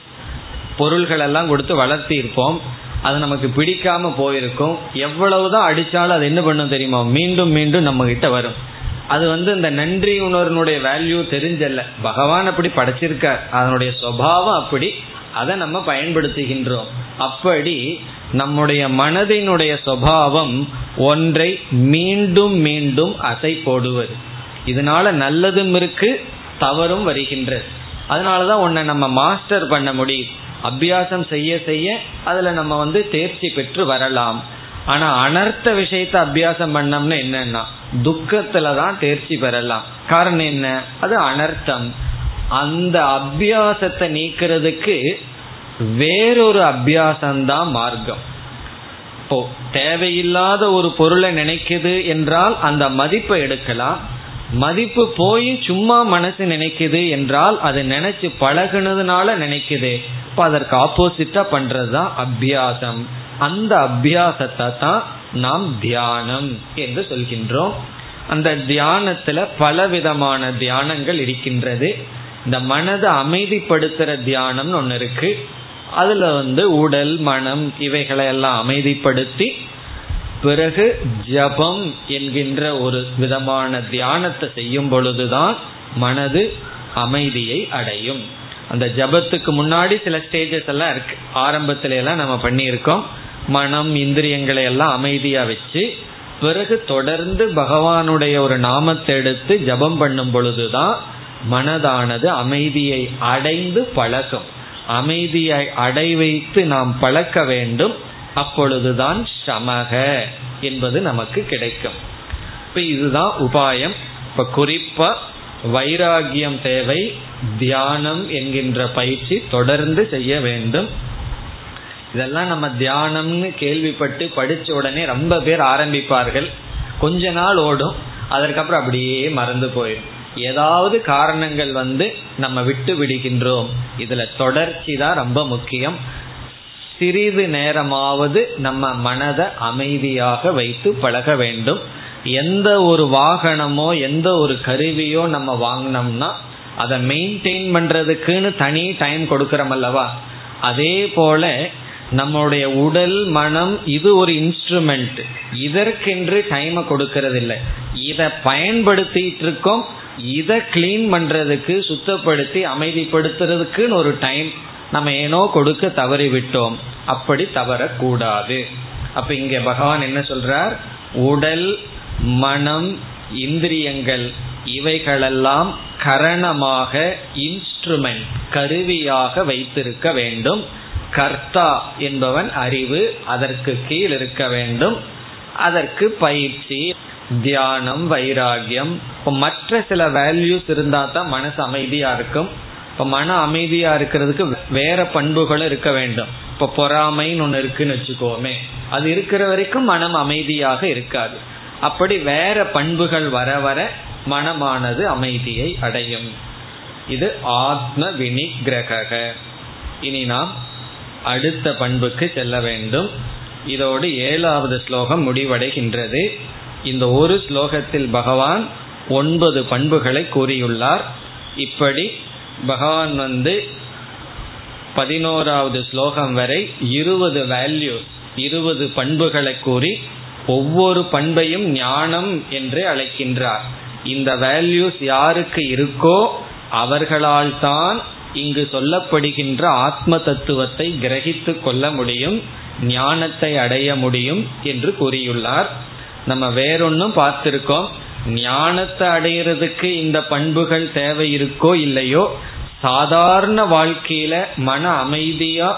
பொருள்கள் எல்லாம் கொடுத்து வளர்த்தி இருப்போம் அது நமக்கு பிடிக்காம போயிருக்கும். எவ்வளவுதான் அடிச்சாலும் அது என்ன பண்ணும் தெரியுமா? மீண்டும் மீண்டும் நம்ம கிட்ட வரும். அது வந்து இந்த நன்றி உணர்வனுடைய வேல்யூ தெரிஞ்சல்ல. பகவான் அப்படி படைச்சிருக்கார். அதனுடைய சுவாவம் அப்படி. அதை நம்ம பயன்படுத்துகின்றோம். அப்படி நம்முடைய மனதினுடைய சுவாவம் ஒன்றை மீண்டும் மீண்டும் அசை போடுவது இதனால நல்லதும் இருக்கு தவறும் வருகின்றது. அதனாலதான் உன்னை நம்ம மாஸ்டர் பண்ண முடியும். அபியாசம் செய்ய செய்ய அதுல நம்ம வந்து தேர்ச்சி பெற்று வரலாம். ஆனா அனர்த்த விஷயத்த அபியாசம் பண்ணோம்னா என்னன்னா துக்கத்துல தான் தேர்ச்சி பெறலாம். காரணம் என்ன? அது அனர்த்தம். அந்த அபியாசத்தை நீக்கிறதுக்கு வேறொரு அபியாசம்தான் மார்க்கம். இப்போ தேவையில்லாத ஒரு பொருளை நினைக்குது என்றால் அந்த மதிப்பை எடுக்கலாம். மதிப்பு போய் சும்மா மனசு நினைக்குது என்றால் அது நினைச்சு பழகுனதுனால நினைக்குது. இப்ப அதற்கு ஆப்போசிட்டா பண்றதுதான் அபியாசம். அந்த அபியாசத்தை தான் நாம் தியானம் என்று சொல்கின்றோம். அந்த தியானத்துல பல விதமான தியானங்கள் இருக்கின்றது. இந்த மனதை அமைதிப்படுத்துற தியானம்னு ஒன்று இருக்கு. அதுல வந்து உடல் மனம் இவைகளை எல்லாம் அமைதிப்படுத்தி பிறகு ஜபம் என்கின்ற ஒரு விதமான தியானத்தை செய்யும் பொழுதுதான் மனது அமைதியை அடையும். அந்த ஜபத்துக்கு முன்னாடி சில ஸ்டேஜஸ் எல்லாம் இருக்கு. ஆரம்பத்தில எல்லாம் நம்ம பண்ணியிருக்கோம். மனம் இந்திரியங்களை எல்லாம் அமைதியா வச்சு பிறகு தொடர்ந்து பகவானுடைய ஒரு நாமத்தை எடுத்து ஜபம் பண்ணும் பொழுதுதான் மனதானது அமைதியை அடைந்து பழகும். அமைதியை அடை வைத்து நாம் பழக்க வேண்டும். அப்பொழுதுதான் சமக என்பது நமக்கு கிடைக்கும். இப்ப இதுதான் உபாயம். இப்ப குறிப்பா வைராகியம் தேவை தியானம் என்கின்ற பயிற்சி தொடர்ந்து செய்ய வேண்டும். இதெல்லாம் நம்ம தியானம்னு கேள்விப்பட்டு படிச்ச உடனே ரொம்ப பேர் ஆரம்பிப்பார்கள். கொஞ்ச நாள் ஓடும். அதற்கப்புறம் அப்படியே மறந்து போயிடும். ஏதாவது காரணங்கள் வந்து நம்ம விட்டு விடுகின்றோம். இதுல தொடர்ச்சி தான் ரொம்ப முக்கியம். சிறிது நேரமாவது நம்ம மனதை அமைதியாக வைத்து பழக வேண்டும். எந்த ஒரு வாகனமோ எந்த ஒரு கருவியோ நம்ம வாங்கினோம்னா அதை மெயின்டைன் பண்றதுக்குன்னு தனி டைம் கொடுக்கறோம் அல்லவா? அதே போல நம்மளுடைய உடல் மனம் இது ஒரு இன்ஸ்ட்ருமெண்ட் இதற்கென்று டைமை கொடுக்கறது இல்லை இதை பயன்படுத்திட்டு இருக்கோம். இதை கிளீன் பண்றதுக்கு சுத்தப்படுத்தி அமைதிப்படுத்துறதுக்குன்னு ஒரு டைம் நம்ம ஏனோ கொடுக்க தவறி விட்டோம் அப்படி தவறக்கூடாது. அப்ப இங்க பகவான் என்ன சொல்றார்? உடல் மனம் இந்திரியங்கள் இவைகளெல்லாம் கரணமாக இன்ஸ்ட்ருமெண்ட் கருவியாக வைத்திருக்க வேண்டும். கர்த்தா என்பவன் அறிவு அதற்கு கீழ் இருக்க வேண்டும். அதற்கு பயிற்சி தியானம் வைராகியம். இப்போ மற்ற சில வேல்யூஸ் இருந்தால் தான் மனசு அமைதியாக இருக்கும். இப்போ மன அமைதியாக இருக்கிறதுக்கு வேற பண்புகளும் இருக்க வேண்டும். இப்போ பொறாமைன்னு ஒன்று இருக்குன்னு வச்சுக்கோமே. அது இருக்கிற வரைக்கும் மனம் அமைதியாக இருக்காது. அப்படி வேற பண்புகள் வர வர மனமானது அமைதியை அடையும். இது ஆத்ம வினிகிரக இனி நாம் அடுத்த பண்புக்கு செல்ல வேண்டும். இதோடு ஏழாவது ஸ்லோகம் முடிவடைகின்றது. இந்த ஒரு ஸ்லோகத்தில் பகவான் ஒன்பது பண்புகளை கூறியுள்ளார். இப்படி பகவான் வந்து பதினோராவது ஸ்லோகம் வரை இருபது வேல்யூஸ் இருபது பண்புகளை கூறி ஒவ்வொரு பண்பையும் ஞானம் என்று அழைக்கின்றார். இந்த வேல்யூஸ் யாருக்கு இருக்கோ அவர்களால் தான் இங்கு சொல்லப்படுகின்ற ஆத்ம தத்துவத்தை கிரகித்து கொள்ள முடியும் ஞானத்தை அடைய முடியும் என்று கூறியுள்ளார். நம்ம வேறொன்னும் பார்த்திருக்கோம். ஞானத்தை அடையிறதுக்கு இந்த பண்புகள் தேவை இருக்கோ இல்லையோ சாதாரண வாழ்க்கையில மன அமைதியா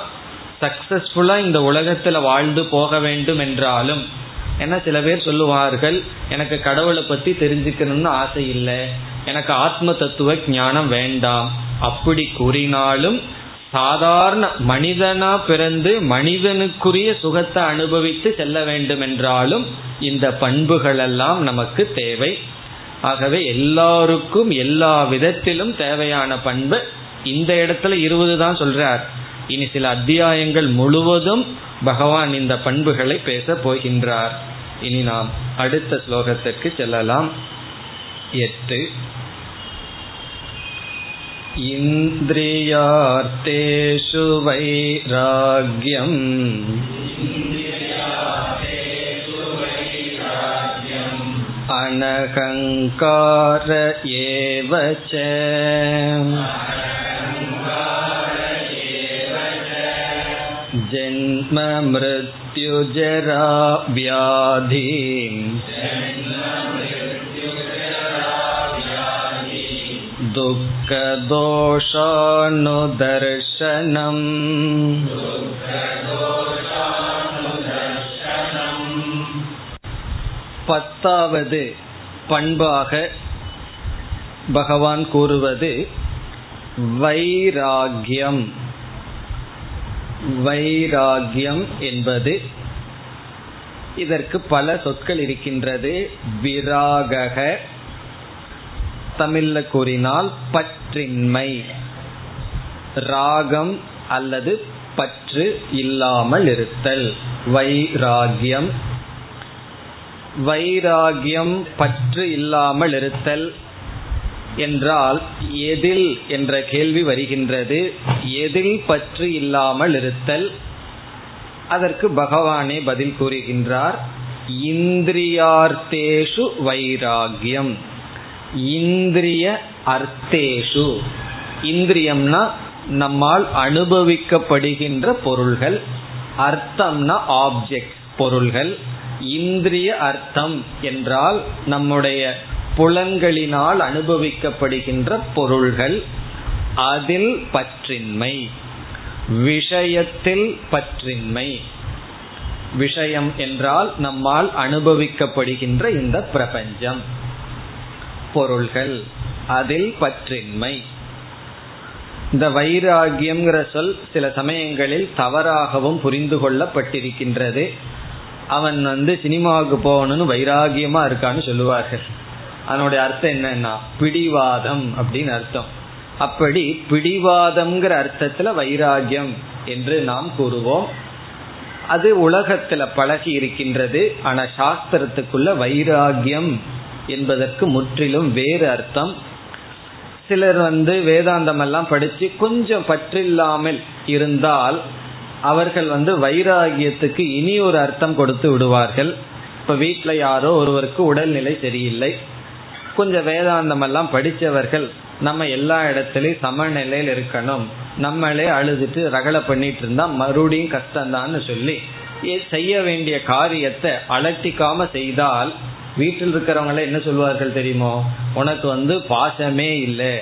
சக்சஸ்ஃபுல்லா இந்த உலகத்துல வாழ்ந்து போக வேண்டும் என்றாலும் ஏன்னா சில பேர் சொல்லுவார்கள் எனக்கு கடவுளை பத்தி தெரிஞ்சுக்கணும்னு ஆசை இல்லை. எனக்கு ஆத்ம தத்துவ ஞானம் வேண்டாம். அப்படி கூறினாலும் சாதாரண மனிதனா பிறந்து மனிதனுக்குரிய சுகத்தை அனுபவித்து செல்ல வேண்டும் என்றாலும் இந்த பண்புகளெல்லாம் நமக்கு தேவை. ஆகவே எல்லாருக்கும் எல்லா விதத்திலும் தேவையான பண்பு இந்த இடத்துல இருபது தான் சொல்றார். இனி சில அத்தியாயங்கள் முழுவதும் பகவான் இந்த பண்புகளை பேச போகின்றார். இனி நாம் அடுத்த ஸ்லோகத்திற்கு செல்லலாம். எட்டு. इन्द्रियार्थेषु वैराग्यम् अनहङ्कार एव च जन्म दुःखदोषानुदर्शनम् பத்தாவது பண்பாக பகவான் கூறுவது வைராகியம் வைராகியம் என்பது இதற்கு பல சொற்கள் இருக்கின்றது விராகக தமிழ்ல கூறினால் பற்றின்மை. ராகம் அல்லது பற்று இல்லாமல் இருத்தல். வைராகியம். வைராகியம் பற்று இல்லாமல் இருத்தல் என்றால் எதில் என்ற கேள்வி வருகின்றது. எதில் பற்று இல்லாமல் இருத்தல்? அதற்கு பகவானே பதில் கூறுகின்றார். இந்திரியார்த்தேஷு வைராகியம். இந்திரிய அர்த்தேஷு. இந்திரியம்னா நம்மால் அனுபவிக்கப்படுகின்ற பொருள்கள் அர்த்தம்னா ஆப்ஜெக்ட் பொருள்கள். இந்திரிய அர்த்தம் என்றால் நம்முடைய புலன்களினால் அனுபவிக்கப்படுகின்ற பொருள்கள் அதில் பற்றின்மை விஷயத்தில் பற்றின்மை. விஷயம் என்றால் நம்மால் அனுபவிக்கப்படுகின்ற இந்த பிரபஞ்சம். பொருள்கள் அதில் பற்றின்மை. இந்த வைராகியம்ங்கிற சொல் சில சமயங்களில் தவறாகவும் புரிந்து கொள்ளப்பட்டிருக்கின்றது. அவன் வந்து சினிமாவுக்கு போகணும்னு வைராகியமா இருக்கான்னு சொல்லுவார்கள். அதனுடைய அர்த்தம் என்னன்னா பிடிவாதம் அப்படின்னு அர்த்தம். அப்படி பிடிவாதம்ங்கிற அர்த்தத்துல வைராகியம் என்று நாம் கூறுவோம். அது உலகத்துல பழகி இருக்கின்றது. ஆனா சாஸ்திரத்துக்குள்ள வைராகியம் என்பதற்கு முற்றிலும் வேறு அர்த்தம். சிலர் வந்து வேதாந்தம் எல்லாம் படித்து கொஞ்சம் பற்றில்லாமல் இருந்தால் அவர்கள் வந்து வைராகியத்துக்கு இனி ஒரு அர்த்தம் கொடுத்து விடுவார்கள். இப்போ வீட்டில் யாரோ ஒருவருக்கு உடல்நிலை சரியில்லை. கொஞ்சம் வேதாந்தம் எல்லாம் படித்தவர்கள் நம்ம எல்லா இடத்துலையும் சமநிலையில் இருக்கணும். நம்மளே அழுதுட்டு ரகலை பண்ணிட்டு இருந்தா மறுபடியும் கஷ்டம்தான்னு சொல்லி செய்ய வேண்டிய காரியத்தை அலட்டிக்காம செய்தால் வீட்டில் இருக்கிறவங்கள என்ன சொல்வார்கள் தெரியுமோ? உனக்கு வந்து பாசமே இல்லை.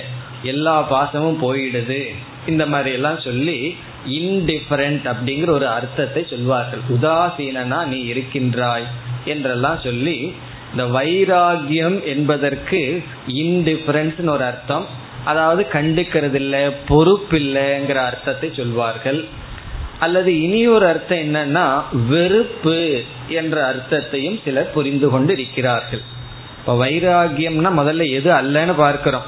எல்லா பாசமும் போயிடுது. இந்த மாதிரி எல்லாம் சொல்லி இன்டிஃபரண்ட் அப்படிங்கிற ஒரு அர்த்தத்தை சொல்வார்கள். உதாசீனா நீ இருக்கின்றாய் என்றெல்லாம் சொல்லி இந்த வைராகியம் என்பதற்கு இன்டிஃபரன்ஸ் ஒரு அர்த்தம். அதாவது கண்டுக்கிறது இல்லை பொறுப்பில்லைங்கிற அர்த்தத்தை சொல்வார்கள். அல்லது இனி ஒரு அர்த்தம் என்னன்னா வெறுப்பு என்ற அர்த்தத்தையும் சிலர் புரிந்து கொண்டு இருக்கிறார்கள் இப்ப வைராகியம்னா முதல்ல எது அல்லன்னு பார்க்கிறோம்.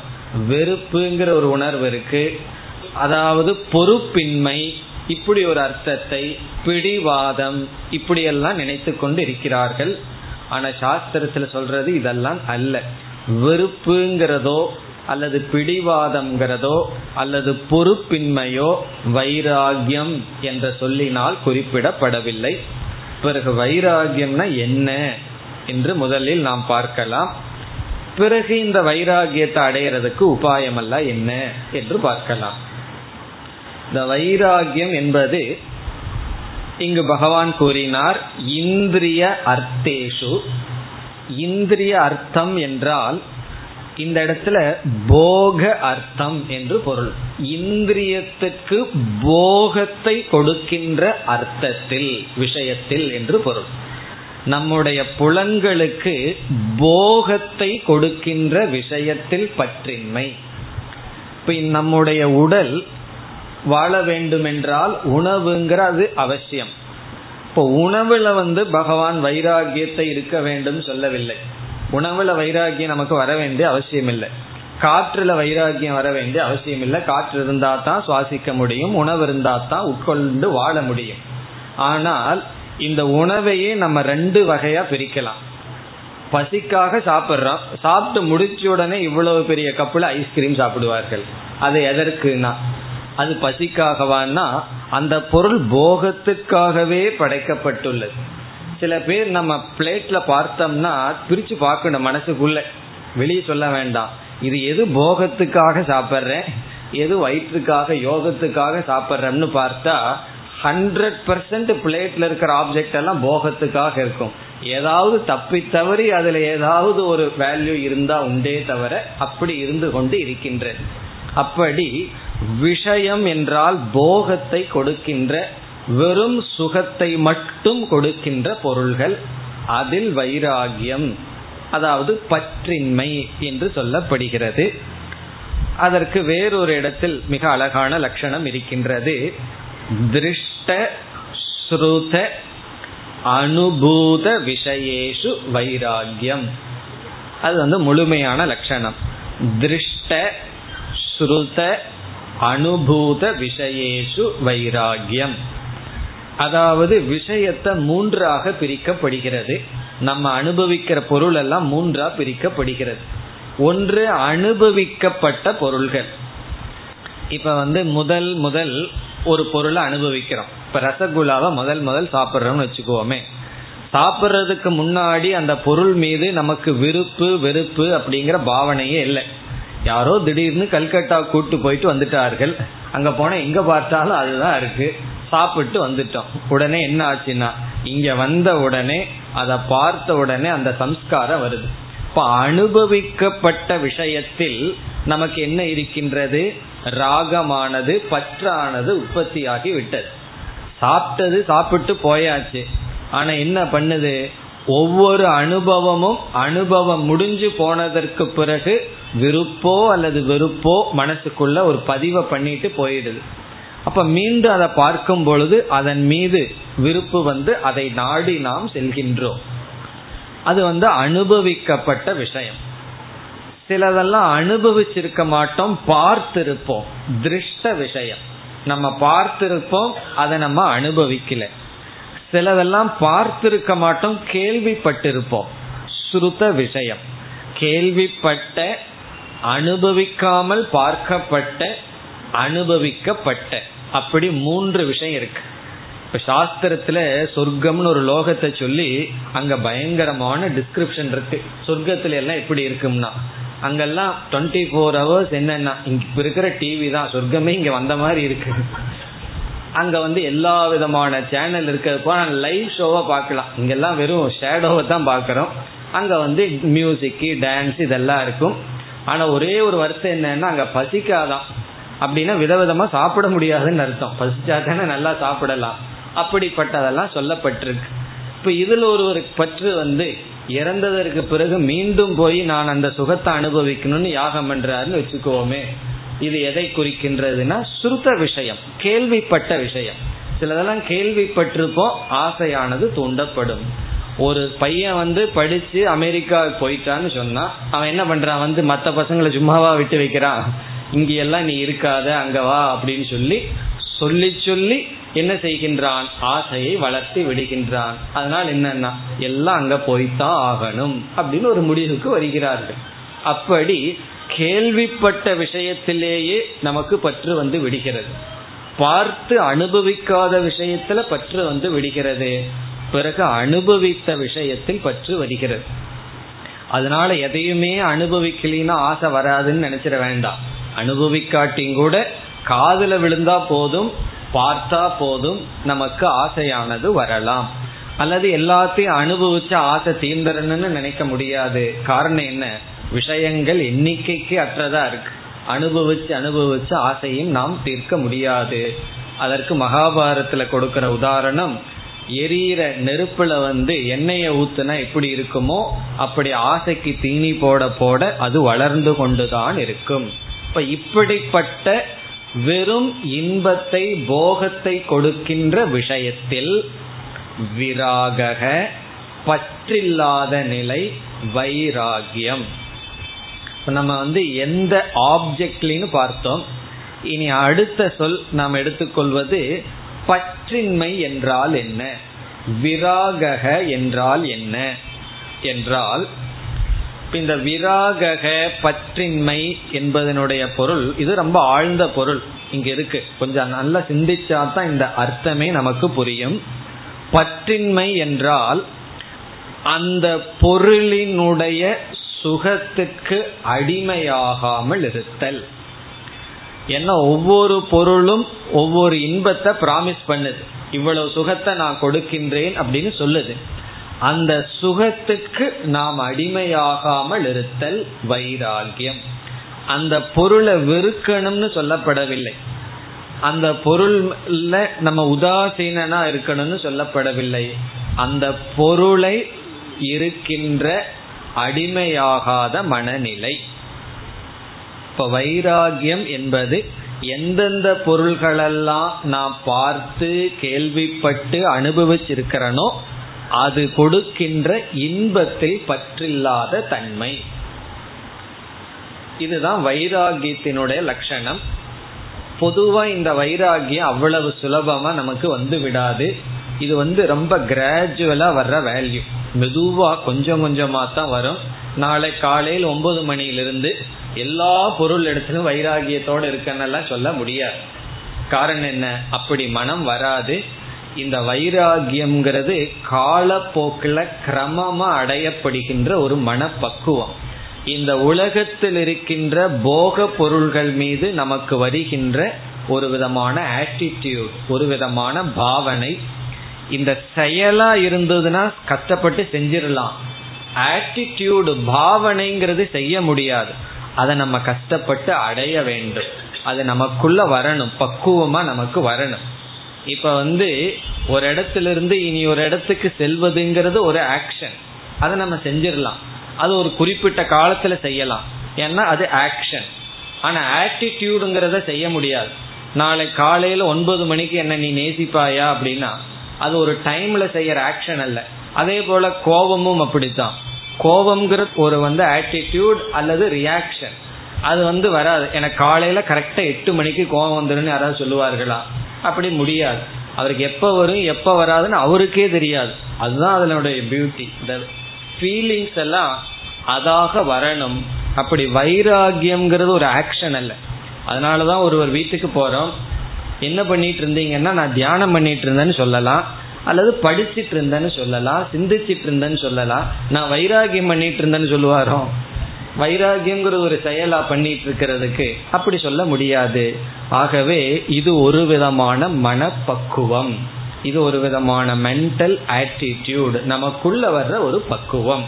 வெறுப்புங்கிற ஒரு உணர்வு இருக்கு. அதாவது பொறுப்பின்மை இப்படி ஒரு அர்த்தத்தை பிடிவாதம் இப்படியெல்லாம் நினைத்து கொண்டு இருக்கிறார்கள் ஆனா சாஸ்திரத்துல சொல்றது இதெல்லாம் அல்ல. வெறுப்புங்கிறதோ அல்லது பிடிவாதம்ங்கிறதோ அல்லது பொறுப்பின்மையோ வைராகியம் என்ற சொல்லினால் குறிப்பிடப்படவில்லை. பிறகு வைராகியம்னா என்ன என்று முதலில் நாம் பார்க்கலாம். பிறகு இந்த வைராகியத்தை அடையிறதுக்கு உபாயம் அல்ல என்ன என்று பார்க்கலாம். இந்த வைராகியம் என்பது இங்கு பகவான் கூறினார் இந்திரிய அர்த்தேஷு. இந்திரிய அர்த்தம் என்றால் இந்த இடத்துல போக அர்த்தம் என்று பொருள். இந்திரியத்துக்கு போகத்தை கொடுக்கின்ற அர்த்தத்தில் விஷயத்தில் என்று பொருள். நம்முடைய புலன்களுக்கு போகத்தை கொடுக்கின்ற விஷயத்தில் பற்றின்மை. இப்ப நம்முடைய உடல் வாழ வேண்டுமென்றால் உணவுங்கிறது அவசியம். இப்போ உணவுல வந்து பகவான் வைராகியத்தை இருக்க வேண்டும் சொல்லவில்லை. உணவுல வைராகியம் நமக்கு வர வேண்டிய அவசியம் இல்லை காற்றுல வைராகியம் வர வேண்டிய அவசியம் இல்லை காற்று இருந்தா தான் சுவாசிக்க முடியும். உணவு இருந்தா தான் உட்கொண்டு வாழ முடியும். ஆனால் இந்த உணவையே நம்ம ரெண்டு வகையா பிரிக்கலாம். பசிக்காக சாப்பிட்றோம். சாப்பிட்டு முடிச்ச உடனே இவ்வளவு பெரிய கப்புல ஐஸ்கிரீம் சாப்பிடுவார்கள். அது எதற்குனா அது பசிக்காகவான்னா அந்த பொருள் போகத்துக்காகவே படைக்கப்பட்டுள்ளது. சில பேர் நம்ம பிளேட்ல பார்த்தோம்னா பிரிச்சு பார்க்கணும் மனசுக்குள்ள. வெளியே சொல்ல வேண்டாம். இது எது போகத்துக்காக சாப்பிட்றேன்? எது வயிற்றுக்காக யோகத்துக்காக சாப்பிட்றேன்னு பார்த்தா ஹண்ட்ரட் பர்சன்ட் பிளேட்ல இருக்கிற ஆப்ஜெக்ட் எல்லாம் போகத்துக்காக இருக்கும். ஏதாவது தப்பி தவறி அதுல ஏதாவது ஒரு வேல்யூ இருந்தா உண்டே தவிர அப்படி இருந்து கொண்டு இருக்கின்றது அப்படி விஷயம் என்றால் போகத்தை கொடுக்கின்ற வெறும் சுகத்தை மட்டும் கொடுக்கின்ற பொருள்கள் அதில் வைராகியம் அதாவது பற்றின்மை என்று சொல்லப்படுகிறது. அதற்கு வேறொரு இடத்தில் மிக அழகான லட்சணம் இருக்கின்றது. திருஷ்ட ஸ்ருத அனுபூத விஷயேஷு வைராகியம். அது வந்து முழுமையான லட்சணம். திருஷ்ட ஸ்ருத அனுபூத விஷயேஷு வைராகியம். அதாவது விஷயத்தை மூன்றாக பிரிக்கப்படுகிறது. நம்ம அனுபவிக்கிற பொருள் எல்லாம் மூன்றா பிரிக்கப்படுகிறது. ஒன்று அனுபவிக்கப்பட்ட பொருள்கள். இப்ப வந்து முதல் முதல் ஒரு பொருளை அனுபவிக்கிறோம். இப்ப ரசகுல்லாவை முதல் முதல் சாப்பிட்றோம்னு வச்சுக்கோமே. சாப்பிட்றதுக்கு முன்னாடி அந்த பொருள் மீது நமக்கு விருப்பு வெறுப்பு அப்படிங்கிற பாவனையே இல்லை. யாரோ திடீர்னு கல்கட்டா கூட்டு போயிட்டு வந்துட்டார்கள். அங்க போனா எங்க பார்த்தாலும் அதுதான் இருக்கு. சாப்பிட்டு வந்துட்டோம். உடனே என்ன ஆச்சுன்னா இங்க வந்த உடனே அதை பார்த்த உடனே அந்த சம்ஸ்காரம் வருது. இப்ப அனுபவிக்கப்பட்ட விஷயத்தில் நமக்கு என்ன இருக்கின்றது? ராகமானது பற்றானது உற்பத்தியாகி விட்டது. சாப்பிட்டது சாப்பிட்டு போயாச்சு. ஆனா என்ன பண்ணுது? ஒவ்வொரு அனுபவமும் அனுபவம் முடிஞ்சு போனதற்கு பிறகு விருப்போ அல்லது வெறுப்போ மனசுக்குள்ள ஒரு பதிவை பண்ணிட்டு போயிடுது. அப்ப மீண்டும் அதை பார்க்கும் பொழுது அதன் மீது விருப்பு வந்து அதை நாடி நாம் செல்கின்றோம். அது வந்து அனுபவிக்கப்பட்ட விஷயம். சிலதெல்லாம் அனுபவிச்சிருக்க மாட்டோம் பார்த்திருப்போம். திருஷ்ட விஷயம். நம்ம பார்த்திருப்போம் அதை நம்ம அனுபவிக்கல. சிலதெல்லாம் பார்த்திருக்க மாட்டோம் கேள்விப்பட்டிருப்போம். ஸ்ருத விஷயம். கேள்விப்பட்ட அனுபவிக்காமல் பார்க்கப்பட்ட அனுபவிக்கப்பட்ட. அப்படி மூன்று விஷயம் இருக்கு. இப்ப சாஸ்திரத்துல சொர்க்கம்னு ஒரு லோகத்தை சொல்லி அங்க பயங்கரமான டிஸ்கிரிப்ஷன் இருக்கு. சொர்க்கத்துல எல்லாம் எப்படி இருக்கும்னா அங்கெல்லாம் டுவெண்ட்டி ஃபோர் ஹவர்ஸ் என்னன்னா இங்க இருக்கிற டிவி தான் சொர்க்கமே இங்க வந்த மாதிரி இருக்கு. அங்க வந்து எல்லா விதமான சேனல் இருக்கிறப்போ லைவ் ஷோவை பார்க்கலாம். இங்கெல்லாம் வெறும் ஷேடோவை தான் பார்க்குறோம். அங்க வந்து மியூசிக்கு டான்ஸ் இதெல்லாம் இருக்கும். ஆனா ஒரே ஒரு வருத்தம் என்னன்னா அங்க பசிக்காதான். அப்படின்னா விதவிதமா சாப்பிட முடியாதுன்னு அர்த்தம். பசிச்சா தானே நல்லா சாப்பிடலாம். அப்படிப்பட்டதெல்லாம் சொல்லப்பட்டிருக்கு. இப்ப இதுல ஒரு பற்று வந்து இறந்ததற்கு பிறகு மீண்டும் போய் நான் அந்த சுகத்தை அனுபவிக்கணும்னு யாகம் பண்றாருன்னு வச்சுக்கோமே. இது எதை குறிக்கின்றதுன்னா சுருத்த விஷயம் கேள்விப்பட்ட விஷயம். சிலதெல்லாம் கேள்விப்பட்டிருப்போம் ஆசையானது தூண்டப்படும். ஒரு பையன் வந்து படிச்சு அமெரிக்கா போயிட்டான்னு சொன்னா அவன் என்ன பண்றான்? வந்து மற்ற பசங்களை சும்மாவா விட்டு வைக்கிறான்? இங்க எல்லாம் நீ இருக்காத அங்க வா அப்படின்னு சொல்லி சொல்லி சொல்லி என்ன செய்கின்றான்? ஆசையை வளர்த்து விடுகின்றான். அதனால் என்னன்னா எல்லாம் அங்க போய்தான் ஆகணும் அப்படின்னு ஒரு முடிவுக்கு வருகிறார்கள். அப்படி கேள்விப்பட்ட விஷயத்திலேயே நமக்கு பற்று வந்து விடுகிறது. பார்த்து அனுபவிக்காத விஷயத்துல பற்று வந்து விடுகிறது. பிறகு அனுபவித்த விஷயத்தில் பற்று வருகிறது. அதனால எதையுமே அனுபவிக்கலின்னா ஆசை வராதுன்னு நினைச்சிட வேண்டாம். அனுபவிக்காட்டியும் கூட காதுல விழுந்தா போதும் பார்த்தா போதும் நமக்கு ஆசையானது வரலாம். அல்லது எல்லாத்தையும் அனுபவிச்ச ஆசை தீர்ந்தரணும்னு நினைக்க முடியாது. காரணம் என்ன? விஷயங்கள் எண்ணிக்கைக்கு அற்றதா இருக்கு. அனுபவிச்சு அனுபவிச்சு ஆசையும் நாம் தீர்க்க முடியாது. அதற்கு மகாபாரத்துல கொடுக்கிற உதாரணம் எரியிற நெருப்புல வந்து எண்ணெயை ஊத்துனா எப்படி இருக்குமோ அப்படி ஆசைக்கு தீனி போட போட அது வளர்ந்து கொண்டுதான் இருக்கும். இப்ப இப்படிப்பட்ட வெறும் இன்பத்தை போகத்தை கொடுக்கின்ற விஷயத்தில் விராக பற்றில்லாத நிலை வைராகியம். நம்ம வந்து எந்த ஆப்ஜெக்ட்லின்னு பார்த்தோம். இனி அடுத்த சொல் நாம் எடுத்துக்கொள்வது பற்றின்மை என்றால் என்ன? விராகக என்றால் என்ன? என்றால் இந்த விராகக பற்றின்மை என்பதனுடைய பொருள் இது ரொம்ப ஆழ்ந்த பொருள் இங்க இருக்கு. கொஞ்சம் நல்லா சிந்திச்சா தான் இந்த அர்த்தமே நமக்கு புரியும். பற்றின்மை என்றால் அந்த பொருளினுடைய சுகத்துக்கு அடிமையாகாமல் இருத்தல். ஏன்னா ஒவ்வொரு பொருளும் ஒவ்வொரு இன்பத்தை பிராமிஸ் பண்ணுது. இவ்வளவு சுகத்தை நான் கொடுக்கின்றேன் அப்படின்னு சொல்லுது. அந்த சுகத்துக்கு நாம் அடிமையாகாமல் இருத்தல் வைராகியம் அந்த பொருளை வெறுக்கணும்னு சொல்லப்படவில்லை. அந்த பொருள்ல நம்ம உதாசீனா இருக்கணும்னு சொல்லப்படவில்லை. அந்த பொருளை இருக்கின்ற அடிமையாகாத மனநிலை. இப்ப வைராகியம் என்பது எந்தெந்த பொருள்களெல்லாம் நான் பார்த்து கேள்விப்பட்டு அனுபவிச்சிருக்கிறனோ அது கொடுக்கின்ற இன்பத்தில் பற்றில்லாத தன்மை. இதுதான் வைராகியத்தினுடைய லட்சணம். பொதுவா இந்த வைராகியம் அவ்வளவு சுலபமா நமக்கு வந்து விடாது. இது வந்து ரொம்ப கிராஜுவலா வர்ற வேல்யூ மெதுவா கொஞ்சம் கொஞ்சமா தான் வரும். நாளை காலையில் ஒன்பது மணியிலிருந்து எல்லா பொருள் எடுத்துலும் வைராகியத்தோட இருக்கன்னெல்லாம் சொல்ல முடியாது. காரணம் என்ன? அப்படி மனம் வராது. இந்த வைராகியம்ங்கிறது காலப்போக்கில் கிரமமா அடையப்படுகின்ற ஒரு மனப்பக்குவம். இந்த உலகத்தில் இருக்கின்ற போக பொருள்கள் மீது நமக்கு வருகின்ற ஒரு விதமான ஆட்டிடியூட் ஒரு விதமான பாவனை. இந்த செயலா இருந்ததுன்னா கஷ்டப்பட்டு செஞ்சிடலாம். ஆட்டிடியூடு பாவனைங்கிறது செய்ய முடியாது. அதை நம்ம கஷ்டப்பட்டு அடைய வேண்டும். அது நமக்குள்ள வரணும். பக்குவமா நமக்கு வரணும். இப்ப வந்து ஒரு இடத்துல இருந்து இனி ஒரு இடத்துக்கு செல்வதுங்கிறது ஒரு ஆக்ஷன் அதை நம்ம செஞ்சிடலாம். அது ஒரு குறிப்பிட்ட காலத்துல செய்யலாம். ஏன்னா அது ஆக்ஷன் ஆனா ஆட்டிடியூடுங்கிறத செய்ய முடியாது. நாளை காலையில ஒன்பது மணிக்கு என்ன நீ நேசிப்பாயா அப்படின்னா அது ஒரு டைம்ல செய்யற ஆக்ஷன் அல்ல. அதே போல கோபமும் அப்படித்தான். கோபம்ங்கிறது ஒரு வந்து ஆட்டிடியூட் அல்லது ரியாக்ஷன் அது வந்து வராது. எனக்கு காலையில கரெக்டா எட்டு மணிக்கு கோபம் வந்துடும் யாராவது சொல்லுவார்களா? அப்படி முடியாது. அவருக்கு எப்போ வரும் எப்போ வராதுன்னு அவருக்கே தெரியாது. அதுதான் அதனுடைய பியூட்டி இந்த ஃபீலிங்ஸ் எல்லாம் அதாக வரணும். அப்படி வைராகியம்ங்கிறது ஒரு ஆக்ஷன் அல்ல. அதனால தான் ஒருவர் வீட்டுக்கு போகிறோம் என்ன பண்ணிட்டு இருந்தீங்கன்னா நான் தியானம் பண்ணிட்டு இருந்தேன்னு சொல்லலாம். அல்லது படிச்சிட்டு இருந்தேன்னு சொல்லலாம். சிந்திச்சிட்டு இருந்தேன்னு சொல்லலாம். நான் வைராகியம் பண்ணிட்டு இருந்தேன்னு சொல்லுவாரோ? வைராகியங்கிற ஒரு செயலா பண்ணிட்டு இருக்கிறதுக்கு அப்படி சொல்ல முடியாது. ஆகவே இது ஒரு விதமான மனப்பக்குவம். இது ஒரு விதமான மென்டல் ஆட்டிடியூட் நமக்குள்ள வர்ற ஒரு பக்குவம்.